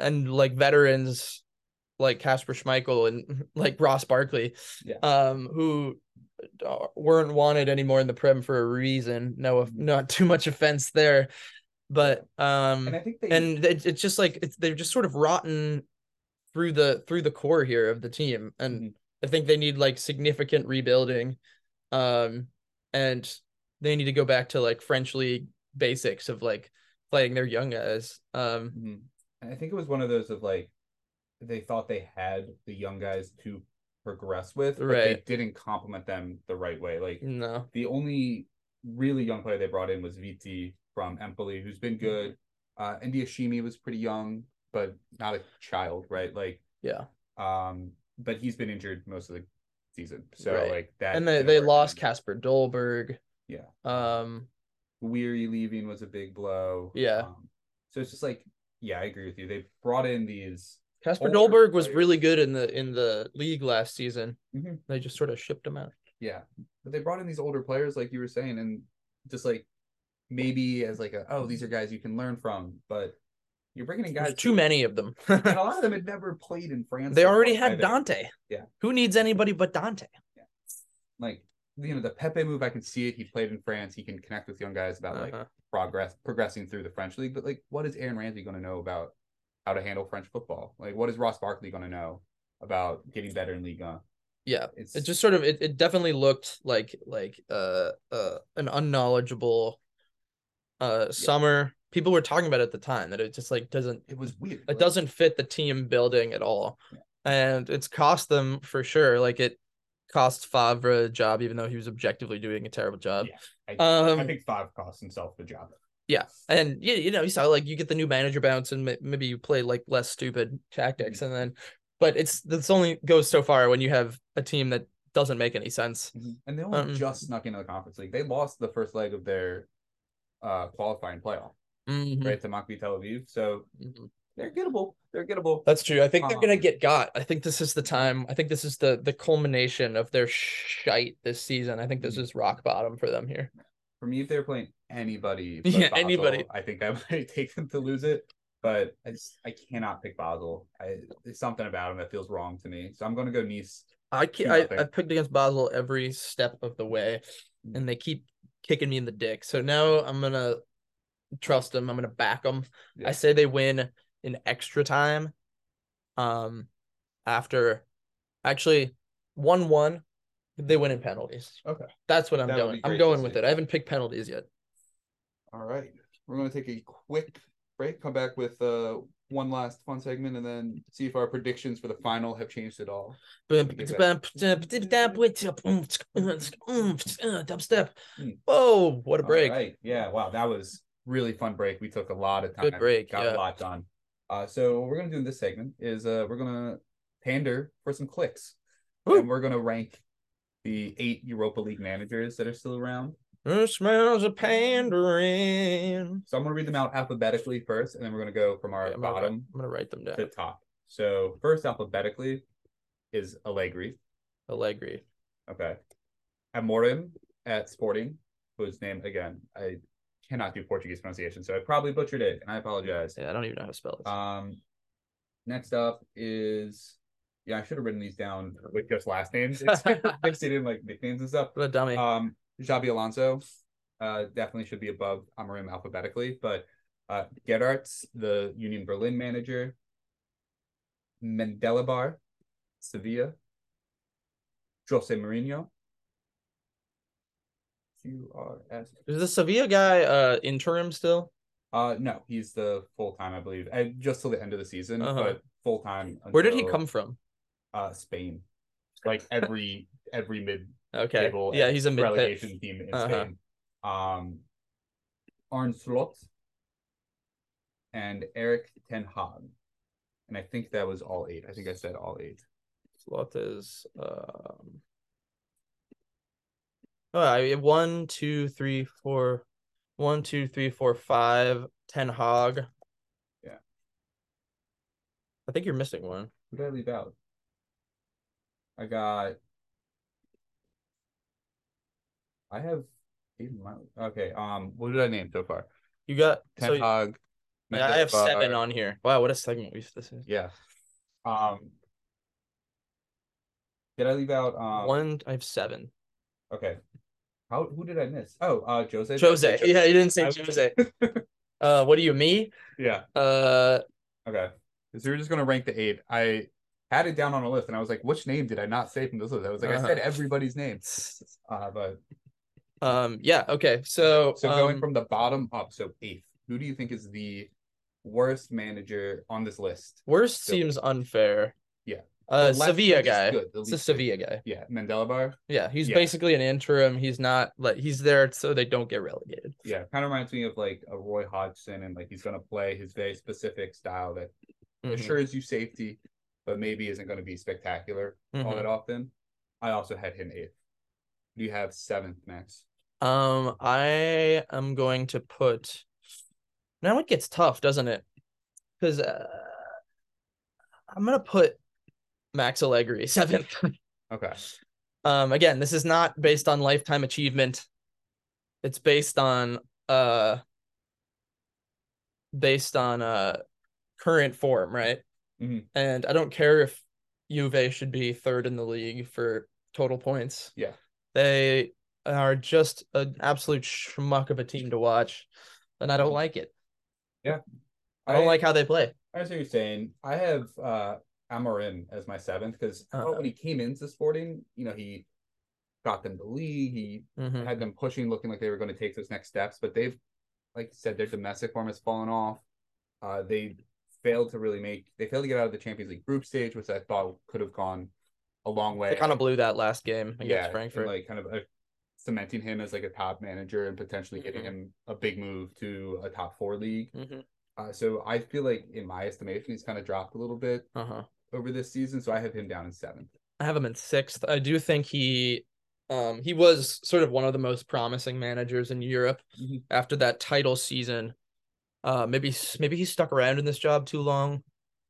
and like veterans like Kasper Schmeichel and like Ross Barkley, Yeah. um, who uh, weren't wanted anymore in the Prem for a reason. No, not too much offense there, but um, And I think they and it, it's just like it's they're just sort of rotten through the through the core here of the team, and Mhm. I think they need like significant rebuilding, um, and they need to go back to like French league basics of like playing their young guys. Um, Mhm. And I think it was one of those of like they thought they had the young guys to progress with, but they didn't compliment them the right way. Like no, the only really young player they brought in was Viti from Empoli, who's been good. Uh Ndayishimiye was pretty young, but not a child, right? Like yeah, um, but he's been injured most of the season. So Right. like that and they they lost. Kasper Dolberg. Yeah. Um, Gouiri leaving was a big blow. Yeah. Um, so it's just like, yeah, I agree with you. They brought in these Kasper Dolberg was players. really good in the in the league last season. Mhm. They just sort of shipped him out. Yeah, but they brought in these older players, like you were saying, and just like maybe as like a oh these are guys you can learn from, but you're bringing in guys There's too many of them. and a lot of them had never played in France. they already had either. Dante. Yeah. Who needs anybody but Dante? Yeah. Like you know the Pepe move, I can see it. He played in France. He can connect with young guys about like Uh-huh. progress, progressing through the French league. But like, what is Aaron Ramsey going to know about how to handle French football? Like, what is Ross Barkley going to know about getting better in Ligue 1? Yeah. It's It just sort of it, it definitely looked like like uh uh an unknowledgeable uh summer. People were talking about it at the time that it just like doesn't it was weird. it Like, doesn't fit the team building at all. Yeah. And it's cost them for sure. Like it cost Favre a job, even though he was objectively doing a terrible job. I, Um, I think five cost himself the job. Yeah, and yeah, you know, you saw like you get the new manager bounce, and maybe you play like less stupid tactics, and then, but it's this only goes so far when you have a team that doesn't make any sense. And they only Um, just snuck into the conference league. They lost the first leg of their uh qualifying playoff, Mhm, right? To Maccabi Tel Aviv. So mhm. they're gettable. They're gettable. That's true. I think they're gonna Um, get got. I think this is the time. I think this is the the culmination of their shite this season. I think this Mhm. is rock bottom for them here. For me, if they're playing anybody, but Yeah, Basel, anybody. I think I might take them to lose it. But I just I cannot pick Basel. I there's something about him that feels wrong to me. So I'm gonna go Nice. I can Two I, nothing. I picked against Basel every step of the way, Mm. and they keep kicking me in the dick. So now I'm gonna trust them. I'm gonna back them. Yeah. I say they win in extra time. Um, after actually one one, they win in penalties. Okay. That's what I'm That would going. I'm going with it. I haven't picked penalties yet. All right. We're gonna take a quick break, come back with uh one last fun segment, and then see if our predictions for the final have changed at all. Dubstep. Oh, what a break! Right. Yeah. Wow. That was really fun break. We took a lot of time. Good break, Got yeah. a lot done. Uh, so what we're gonna do in this segment is uh we're gonna pander for some clicks, Woo. and we're gonna rank the eight Europa League managers that are still around. It smells of pandering. So I'm gonna read them out alphabetically first, and then we're gonna go from our Yeah, I'm, gonna, bottom I'm gonna write them down. to top. So first alphabetically is Allegri. Allegri. Okay. Amorim at Sporting, whose name again I cannot do Portuguese pronunciation, so I probably butchered it, and I apologize. Yeah, I don't even know how to spell it. Um, next up is yeah, I should have written these down with just last names. It's it in like nicknames and stuff. what a dummy. Um, Xabi Alonso, uh, definitely should be above Amorim alphabetically, but uh, Geraerts, the Union Berlin manager, Mendilibar, Sevilla, Jose Mourinho, Q R S. Is the Sevilla guy uh interim still? Uh, no, he's the full time, I believe, uh, just till the end of the season, Uh-huh. but full time. Where did he come from? Uh, Spain, like every every mid Okay. Yeah, he's a mid relegation team in Uh-huh. Spain. Um, Arne Slot and Eric Ten Hag, and I think that was all eight. I think I said all eight. Slot is um oh, I one, two, three, four, one, two, three, four, five, Ten Hag. Yeah. I think you're missing one. Who did I leave out? I got. I have Even my- Okay. Um, what did I name so far? You got Ten so Hag. yeah, I have seven on here. Wow, what a segment we this is. Yeah. Um. Did I leave out um One, I have seven. Okay. How who did I miss? Oh, uh Jose. Jose. Yeah, you didn't say Jose. Uh, what do you me? yeah. Uh, Okay. So we're just gonna rank the eight. I had it down on a list and I was like, which name did I not say from this list? I was like, I said Uh-huh. everybody's name. Uh but um, yeah. Okay. So, so going um, from the bottom up, so eighth, who do you think is the worst manager on this list? worst so- seems unfair. Yeah. Uh, Sevilla guy. good, the it's a. Sevilla guy. Yeah, Mendilibar. Yeah, he's Yeah. basically an interim. He's not like he's there so they don't get relegated. Yeah, kind of reminds me of like a Roy Hodgson and like he's gonna play his very specific style that Mhm, assures you safety, but maybe isn't gonna be spectacular all mhm. that often. I also had him eighth. Do you have seventh, Max? Um, I am going to put. Now it gets tough, doesn't it? Because uh, I'm gonna put Max Allegri seventh. Okay. um, again, this is not based on lifetime achievement. It's based on uh, based on uh, current form, right? Mhm. And I don't care if Juve should be third in the league for total points. Yeah. They are just an absolute schmuck of a team to watch, and I don't like it. Yeah, I don't like how they play. I what you're saying. I have uh Amorim as my seventh because Uh-huh. when he came into Sporting, you know, he got them the league. He Mhm. had them pushing, looking like they were going to take those next steps. But they've, like you said, their domestic form has fallen off. Uh, they failed to really make. They failed to get out of the Champions League group stage, which I thought could have gone a long way. They kind of blew that last game against yeah, Frankfurt. like kind of uh cementing him as like a top manager and potentially getting Mhm. him a big move to a top four league. Mhm. Uh, so I feel like, in my estimation, he's kind of dropped a little bit Uh-huh. over this season. So I have him down in seventh. I have him in sixth. I do think he um he was sort of one of the most promising managers in Europe Mhm. after that title season. Uh maybe maybe he stuck around in this job too long.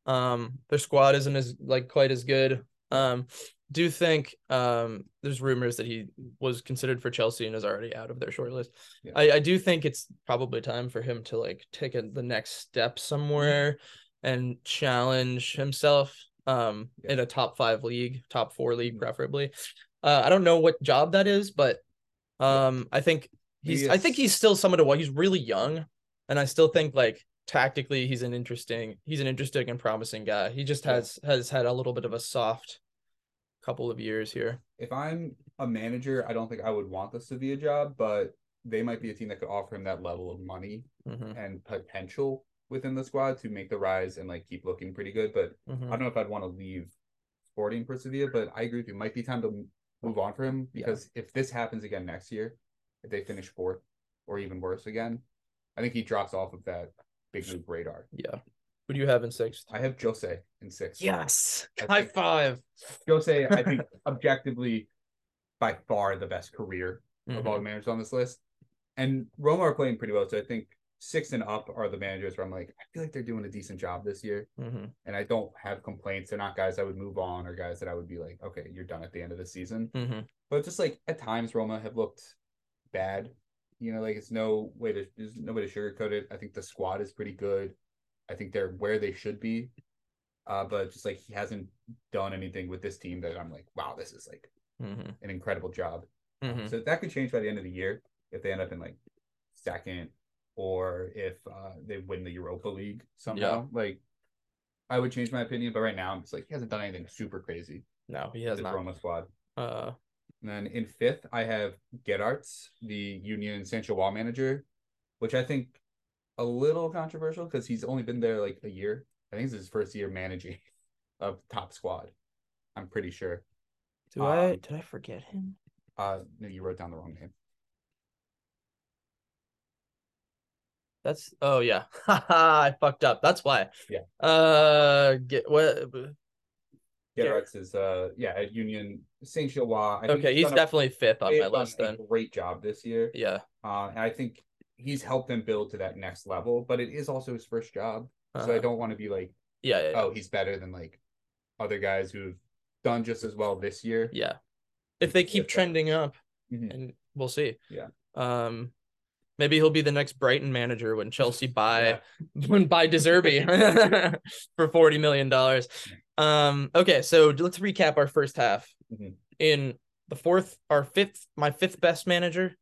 Um their squad isn't as like quite as good. Um do think um there's rumors that he was considered for Chelsea and is already out of their shortlist. Yeah. I I do think it's probably time for him to like take a, the next step somewhere and challenge himself um Yeah. in a top 5 league, top 4 league preferably. Uh I don't know what job that is, but um I think he's Maybe I think he's still somewhat of what he's really young and I still think like tactically he's an interesting he's an interesting and promising guy. He just Yeah. has has had a little bit of a soft couple of years here. If I'm a manager, I don't think I would want the Sevilla job, but they might be a team that could offer him that level of money Mhm, and potential within the squad to make the rise and like keep looking pretty good. But mhm. I don't know if I'd want to leave Sporting for Sevilla, but I agree with you. It might be time to move on for him Yeah. because if this happens again next year, if they finish fourth or even worse again, I think he drops off of that big move radar. Yeah. Who do you have in sixth? I have Jose in sixth. Yes. I High think- five. Jose, I think objectively by far the best career of Mhm. all the managers on this list. And Roma are playing pretty well. So I think six and up are the managers where I'm like, I feel like they're doing a decent job this year. Mhm. And I don't have complaints. They're not guys I would move on or guys that I would be like, okay, you're done at the end of the season. Mhm. But just like at times Roma have looked bad. You know, like it's no way to there's no way to sugarcoat it. I think the squad is pretty good. I think they're where they should be. Uh, but just like he hasn't done anything with this team that I'm like, wow, this is like Mhm. an incredible job. Mhm. So that could change by the end of the year if they end up in like second or if uh, they win the Europa League somehow. Like I would change my opinion, but right now I'm just like he hasn't done anything super crazy. No, he has not. Roma squad. Uh And then in fifth, I have Geraerts, the Union Sancho Wall manager, which I think a little controversial because he's only been there like a year. I think this is his first year managing of top squad. I'm pretty sure. do I Um, did I forget him? Uh, no, you wrote down the wrong name. That's oh yeah. I fucked up. That's why. Yeah. Uh get what Geraerts is uh yeah at Union Saint Gilloise. Okay, he's a- definitely fifth on my list then. Great job this year. Yeah. Uh, and I think he's helped them build to that next level. But it is also his first job, so I Uh-huh. don't want to be like, Yeah, yeah, yeah. oh, he's better than like other guys who've done just as well this year. Yeah. If they keep trending up, Mhm. and we'll see. Yeah. Um, maybe he'll be the next Brighton manager when Chelsea buy Yeah. when buy De Zerbi for forty million dollars. Um, okay, so let's recap our first half. Mhm. In the fourth, our fifth, my fifth best manager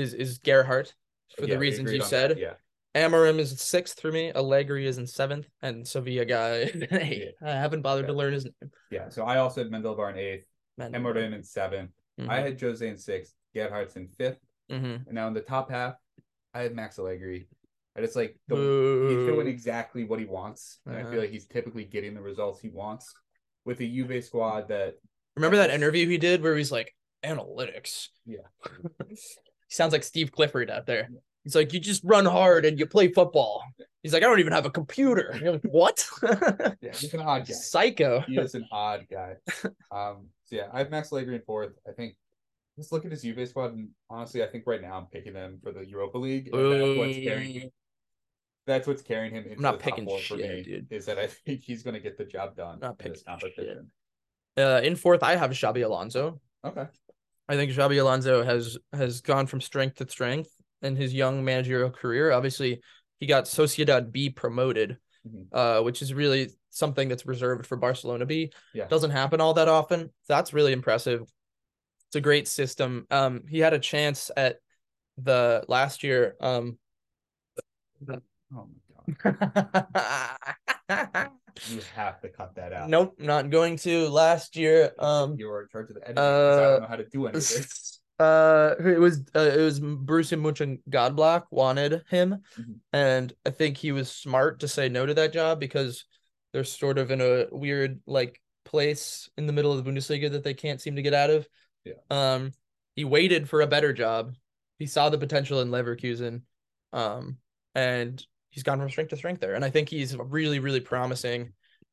is is Geraerts for Yeah, the reasons you on said. Yeah. Amorim is sixth for me. Allegri is in seventh, and Sevilla guy. I haven't bothered to learn his name. Yeah. So I also had Mendilibar in eighth, Man, Amorim in seventh. Mhm. I had Jose in sixth, Geraerts's in fifth. Mhm. And now in the top half, I had Max Allegri. I just like the, he's doing exactly what he wants. And I Uh-huh. feel like he's typically getting the results he wants with a Juve squad that Remember that interview he did where he's like analytics. Yeah. he sounds like Steve Clifford out there. He's like, you just run hard and you play football. He's like, I don't even have a computer. You're like, what? yeah, he's an odd guy. Psycho. He is an odd guy. Um, so yeah, I have Max Allegri in fourth. I think just look at his Juve squad, and honestly, I think right now I'm picking them for the Europa League. That's what's carrying that's what's carrying him into not picking for shit, me. dude. Is that I think he's going to get the job done. Not picking shit. Uh, in fourth, I have Xabi Alonso. Okay. I think Xabi Alonso has has gone from strength to strength in his young managerial career. Obviously, he got Sociedad B promoted, Mhm. uh, which is really something that's reserved for Barcelona B. Yeah. Doesn't happen all that often. That's really impressive. It's a great system. Um, he had a chance at the last year. Um, Oh my god. nope, You have to cut that out. Nope, not going to. Last year, um, You're in charge of the editing. 'cause I uh, don't know how to do anything. uh it was uh, it was Borussia Mönchengladbach wanted him Mhm. and I think he was smart to say no to that job because they're sort of in a weird like place in the middle of the Bundesliga that they can't seem to get out of. Yeah. Um he waited for a better job. He saw the potential in Leverkusen. Um and he's gone from strength to strength there and I think he's really really promising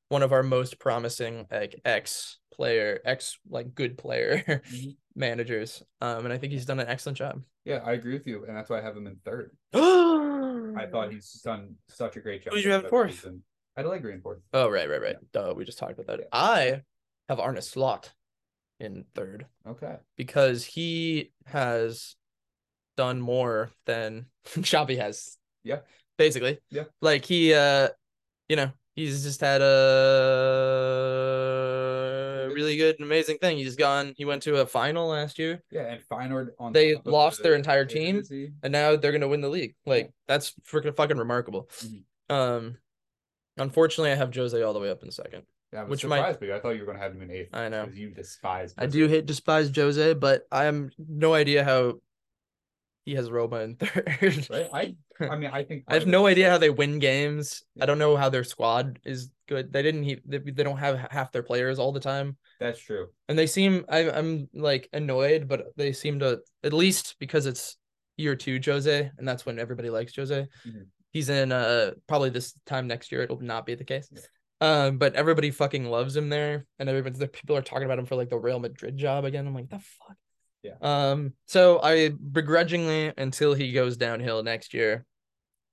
one of our most promising like ex player ex like good player Mhm. managers. Um, and I think he's done an excellent job. Yeah, I agree with you, and that's why I have him in third. oh, I thought he's done such a great job. Who'd you have this fourth? season. I had Allegri in fourth. Oh, right, right, right. Duh, we just talked about that. Yeah. I have Arne Slot in third Okay. because he has done more than Xabi has. Yeah. Basically. Yeah. Like he uh you know, he's just had a really good amazing thing. He's gone he went to a final last year Yeah, and Feyenoord on. They lost the their entire team. And now they're gonna win the league. Like that's freaking fucking remarkable. Mhm. Um, unfortunately, I have Jose all the way up in second. Yeah, Which might- surprised, but I thought you were going to have him in eighth. I know. you despise. I do hate despise Jose, but I am no idea how he has Roma in third. Right? I. I mean, I think. I have no idea how they win games. Yeah. I don't know how their squad is good. They didn't. They, they don't have half their players all the time, That's true. and they seem. I, I'm like annoyed, but they seem to at least because it's year two Jose, and that's when everybody likes Jose. Mhm. He's in uh probably this time next year it'll not be the case. Um, but everybody fucking loves him there, and everybody the people are talking about him for like the Real Madrid job again. I'm like, the fuck. Yeah. Um. So I begrudgingly until he goes downhill next year,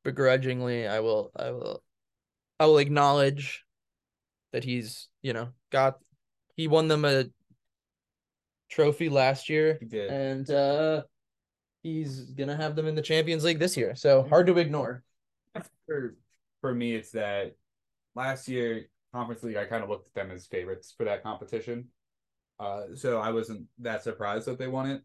begrudgingly I will I will I will acknowledge that he's you know got he won them a trophy last year He did. and uh he's gonna have them in the Champions League this year. So hard to ignore. for for me, it's that last year conference league, I kind of looked at them as favorites for that competition. Uh, so I wasn't that surprised that they won it.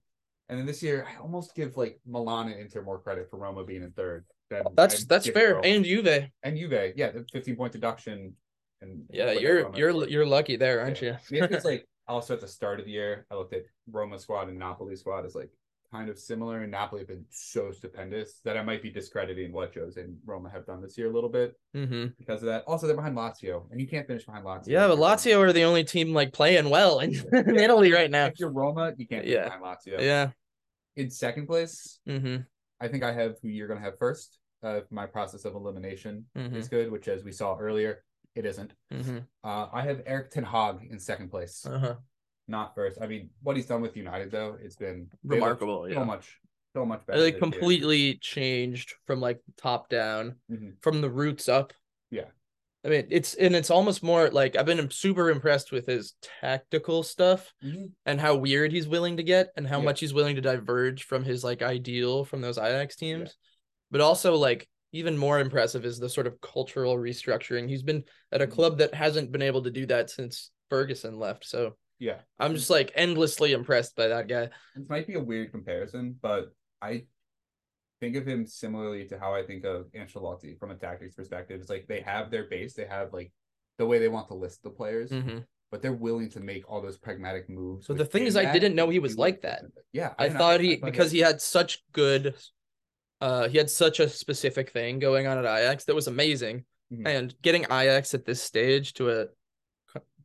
And then this year, I almost give like Milan and Inter more credit for Roma being in third. Than That's I that's fair. Roma. And Juve. and Juve, yeah, the fifteen point deduction. And Yeah, you're that you're you're lucky there, aren't Yeah. you? It feels like also at the start of the year, I looked at Roma squad and Napoli squad as like kind of similar, and Napoli have been so stupendous that I might be discrediting what Jose and Roma have done this year a little bit hmm because of that. Also, they're behind Lazio, and you can't finish behind Lazio. Yeah, but. Lazio are the only team like playing well in, in Italy right now. If you're Roma, you can't Yeah. behind Lazio. Yeah. In second place, hmm I think I have who you're going to have first. Uh, my process of elimination Mhm. is good, which as we saw earlier, it isn't. hmm Uh, I have Eric Ten Hag in second place. Uh-huh. Not first. I mean, what he's done with United though, it's been Remarkable. So Yeah. much, so much better. They year. completely changed from like top down, Mhm. from the roots up. Yeah. I mean, it's and it's almost more like I've been super impressed with his tactical stuff and how weird he's willing to get and how Yeah. much he's willing to diverge from his like ideal from those Ajax teams. But also like even more impressive is the sort of cultural restructuring. He's been at a Mhm. club that hasn't been able to do that since Ferguson left. So Yeah, I'm just like endlessly impressed by that guy. this might be a weird comparison, but I think of him similarly to how I think of Ancelotti from a tactics perspective. It's like they have their base, they have like the way they want to list the players, hmm but they're willing to make all those pragmatic moves. So the thing within is, I didn't know he was do like it. that. Yeah, I know, thought he thought because he had such good uh he had such a specific thing going on at Ajax that was amazing. Mhm. And getting Ajax at this stage to a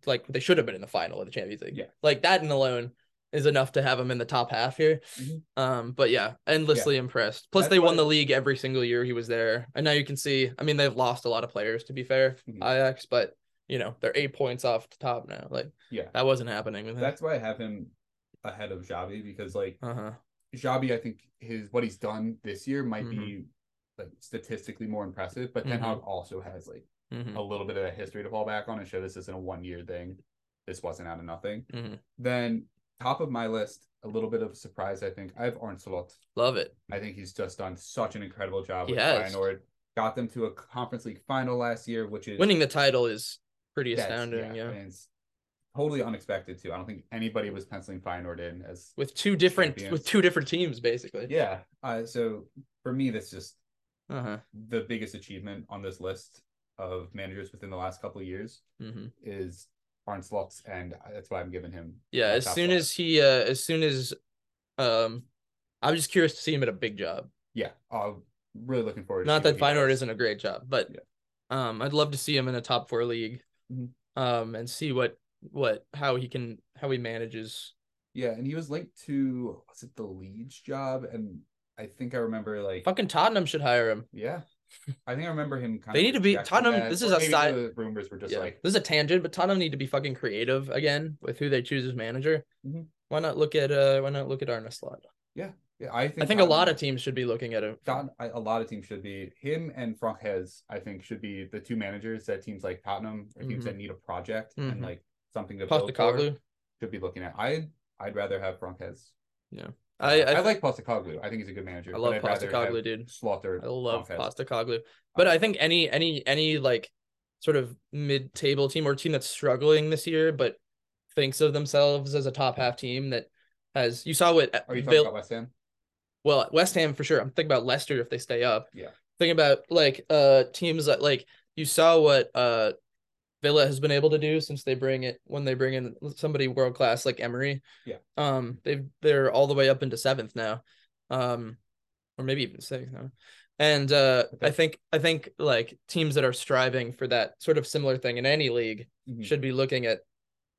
like they should have been in the final of the Champions League. Yeah. Like that and alone is enough to have him in the top half here. Mhm. Um but yeah, endlessly impressed. Plus That's they won the league every single year he was there. And now you can see, I mean they've lost a lot of players to be fair, Mhm. Ajax, but you know, they're 8 points off the top now. Like yeah. that wasn't happening with him. That's why I have him ahead of Xabi because like uh-huh. Xabi, I think his what he's done this year might Mm-hmm. be like statistically more impressive, but Ten Mhm. Hag also has like Mhm. a little bit of a history to fall back on and show this isn't a one year thing. This wasn't out of nothing. Mhm. Then top of my list, a little bit of a surprise. I think I have Arne Slot. Love it. I think he's just done such an incredible job He with has. Feyenoord. Got them to a Conference League final last year, which is Winning the title is pretty astounding, yeah. it's totally unexpected too. I don't think anybody was penciling Feyenoord in as With two different Champions. with two different teams basically. yeah. Uh, so for me, that's just Uh-huh. the biggest achievement on this list of managers within the last couple of years hmm is Arne Slot's, and that's why I'm giving him. Yeah, as soon as he uh as soon as um I'm just curious to see him at a big job. yeah, I'm really looking forward. Not to that Feyenoord isn't a great job, but Yeah. um I'd love to see him in a top 4 league. Mhm. Um and see what what how he can how he manages. Yeah, and he was linked to was it the Leeds job, and I think I remember like Fucking Tottenham should hire him. yeah, I think I remember him. Kind of. They need to be- Tottenham- this is a side- The rumors were just yeah. like this is a tangent, but Tottenham need to be fucking creative again with who they choose as manager. Mhm. Why not look at uh why not look at Arne Slot? yeah, I think I think a lot of teams should be looking at him. A lot of teams should be him and Frank Hez. I think should be the two managers that teams like Tottenham or teams Mhm. that need a project Mhm. and like something to build for should be looking at. I I'd rather have Frank Hez. I I, I like Postecoglou. I think he's a good manager. I love Postecoglou, dude. Slaughter. I love. Postecoglou. But I think any any any like sort of mid-table team or team that's struggling this year but thinks of themselves as a top half team that has you saw what Are you talking about West Ham? well West Ham for sure. I'm thinking about Leicester if they stay up. Yeah. Thinking about like uh teams that like you saw what uh Villa has been able to do since they bring it when they bring in somebody world class like Emery. Yeah. Um they've they're all the way up into seventh now. Um or maybe even sixth now. And uh I think I think like teams that are striving for that sort of similar thing in any league Mhm. should be looking at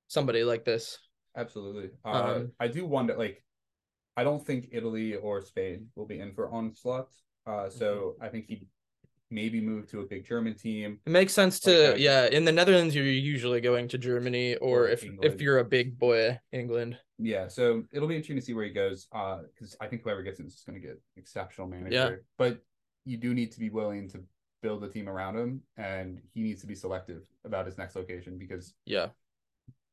somebody like this. Absolutely. Uh, Um, I do wonder, like, I don't think Italy or Spain will be in for Arne Slot. Uh, so Mm-hmm. I think he maybe move to a big German team. It makes sense to yeah, in the Netherlands you're usually going to Germany or if if you're a big boy, England. Yeah, so it'll be interesting to see where he goes. Uh, because I think whoever gets him is going to get exceptional manager. Yeah. But you do need to be willing to build a team around him, and he needs to be selective about his next location because Yeah.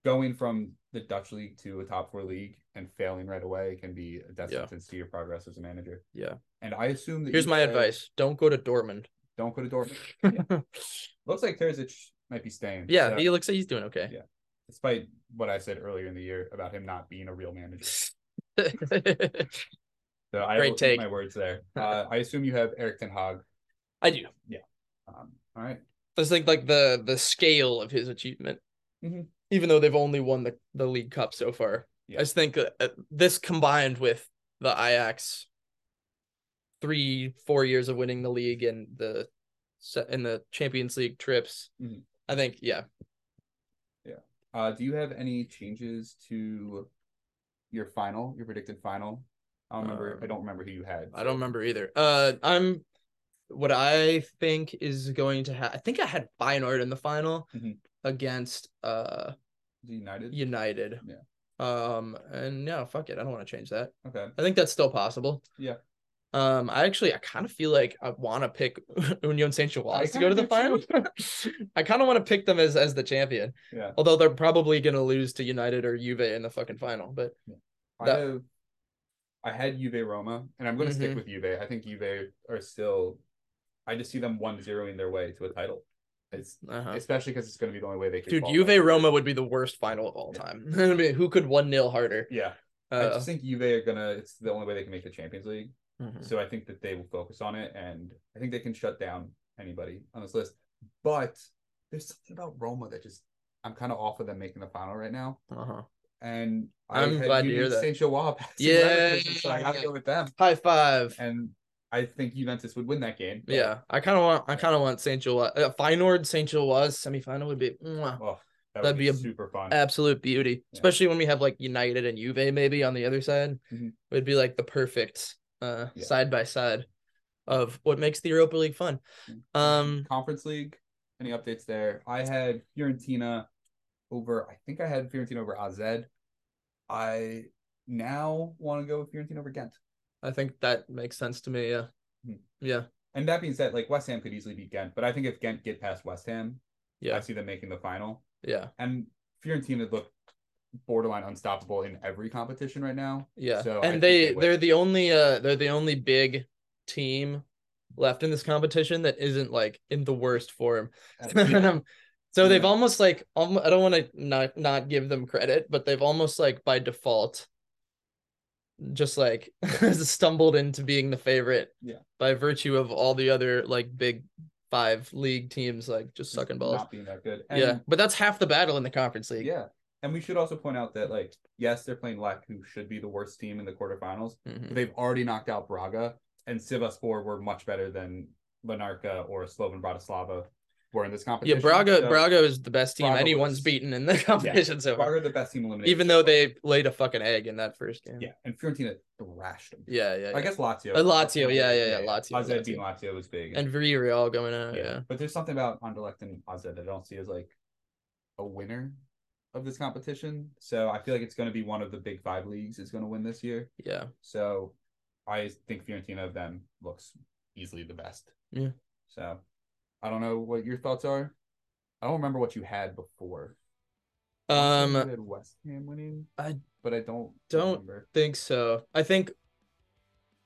going from the Dutch league to a top four league and failing right away can be a death Yeah. sentence to your progress as a manager. Yeah. And I assume that Here's my said, advice. Don't go to Dortmund. Don't go to Dortmund. yeah, Looks like Terzic might be staying. so- he looks like he's doing okay. Yeah. despite what I said earlier in the year about him not being a real manager. So I Great take. my words there. Uh, I assume you have Eric Ten Hag. I do. Yeah. Um, all right. I just think like the the scale of his achievement, Mhm. even though they've only won the, the league cup so far. Yeah. I just think uh, uh, this combined with the Ajax three four years of winning the league and the and the Champions League trips, Mhm. I think yeah. Yeah. Uh, do you have any changes to your final, your predicted final? I don't remember. Um, I don't remember who you had. I don't remember either. Uh, I'm what I think is going to happen. I think I had Feyenoord in the final Mhm. against uh United. United. Yeah. Um, and yeah, fuck it. I don't want to change that. Okay. I think that's still possible. Yeah. Um, I actually I kind of feel like I want to pick Union Saint I Gilloise to go to the final. I kind of want to pick them as as the champion, Yeah. although they're probably gonna lose to United or Juve in the fucking final. But I That- have I had Juve Roma, and I'm going to stick with Juve. I think Juve are still. I just see them one zeroing their way to a title. It's uh-huh. especially because it's going to be the only way they can. dude. Juve Roma would be the worst final of all time. I mean, who could one nil harder? Yeah, I Uh, just think Juve are gonna. It's the only way they can make the Champions League. Mhm. So I think that they will focus on it, and I think they can shut down anybody on this list. But there's something about Roma that just I'm kind of off of them making the final right now. uh-huh. And I'm had glad to Union hear that. Saint Gilloise passing Yeah. So I got to go with them. High five. And I think Juventus would win that game. but- Yeah, I kind of want. I kind of want Saint Gilloise. Uh, Feyenoord Saint Gilloise semifinal would be mwah, Oh, that That'd be be, a super fun. absolute beauty, Yeah. especially when we have like United and Juve maybe on the other side. Mhm. It would be like the perfect uh Yeah. side by side of what makes the Europa League fun. Um, Conference League. Any updates there? I had Fiorentina over. I think I had Fiorentina over AZ. I now want to go with Fiorentina over Ghent. I think that makes sense to me. Yeah, Mhm. yeah, And that being said, like West Ham could easily beat Ghent, but I think if Ghent get past West Ham, yeah, I see them making the final. yeah, And Fiorentina look borderline unstoppable in every competition right now. yeah. So and they they they're the only uh they're the only big team left in this competition that isn't like in the worst form. Yeah. so they've almost like almo- I don't want to not not give them credit, but they've almost like by default just like stumbled into being the favorite Yeah. by virtue of all the other like big five league teams like just sucking balls. Not being that good. yeah, but that's half the battle in the conference league. Yeah. And we should also point out that, like, yes, they're playing Lech, who should be the worst team in the quarterfinals, Mhm. but they've already knocked out Braga, and Sivaspor were much better than Larnaca or Slovan Bratislava were in this competition. Yeah. Braga So, Braga is the best team Braga anyone's was- beaten in the competition so far. Braga the best team eliminated. Even though they laid a fucking egg in that first game. Yeah, and Fiorentina thrashed them. Yeah, yeah. I yeah. guess Lazio. Uh, Lazio, yeah, yeah, yeah, Lazio, AZ Lazio. beating Lazio was big. And Villarreal going out, yeah. yeah. But there's something about Anderlecht and AZ that I don't see as like a winner of this competition. So I feel like it's going to be one of the big five leagues is going to win this year. Yeah. So I think Fiorentina of them looks easily the best. Yeah. So I don't know what your thoughts are. I don't remember what you had before. I wanna say you Um had West Ham winning. I but I don't don't- remember. think so. I think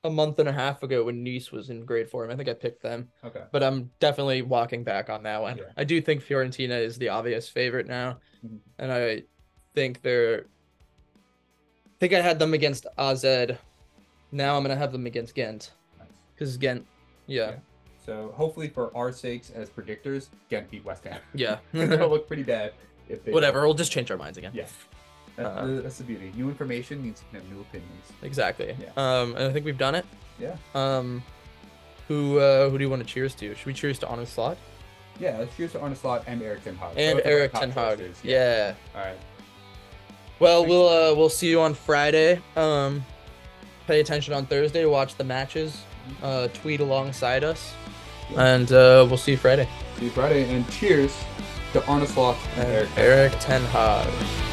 a month and a half ago when Nice was in great form, I think I picked them. Okay. But I'm definitely walking back on that one. Yeah. I do think Fiorentina is the obvious favorite now. Mhm. And I think they're I think I had them against AZ. Now I'm gonna have them against Ghent. Nice. Because Ghent yeah. Yeah. So hopefully for our sakes as predictors, Ghent beat West Ham. Yeah. It'll look pretty bad if they Whatever, we'll just change our minds again. Yeah. That's, Uh, the, that's the beauty. New information means you can have new opinions. Exactly. Yeah. Um, and I think we've done it. Yeah. Um, who uh, who do you want to cheers to? Should we cheers to Arne Slot Yeah, let's cheers to Arne Slot and Erik Ten Hag. and Both of our Erik Ten Hag? choices. Yeah. All right. Well, Thanks. we'll uh, we'll see you on Friday. Um, pay attention on Thursday. Watch the matches. Uh, tweet alongside us, and uh, we'll see you Friday. See you Friday, and cheers to Arne Slot and And Erik. Erik Ten Hag.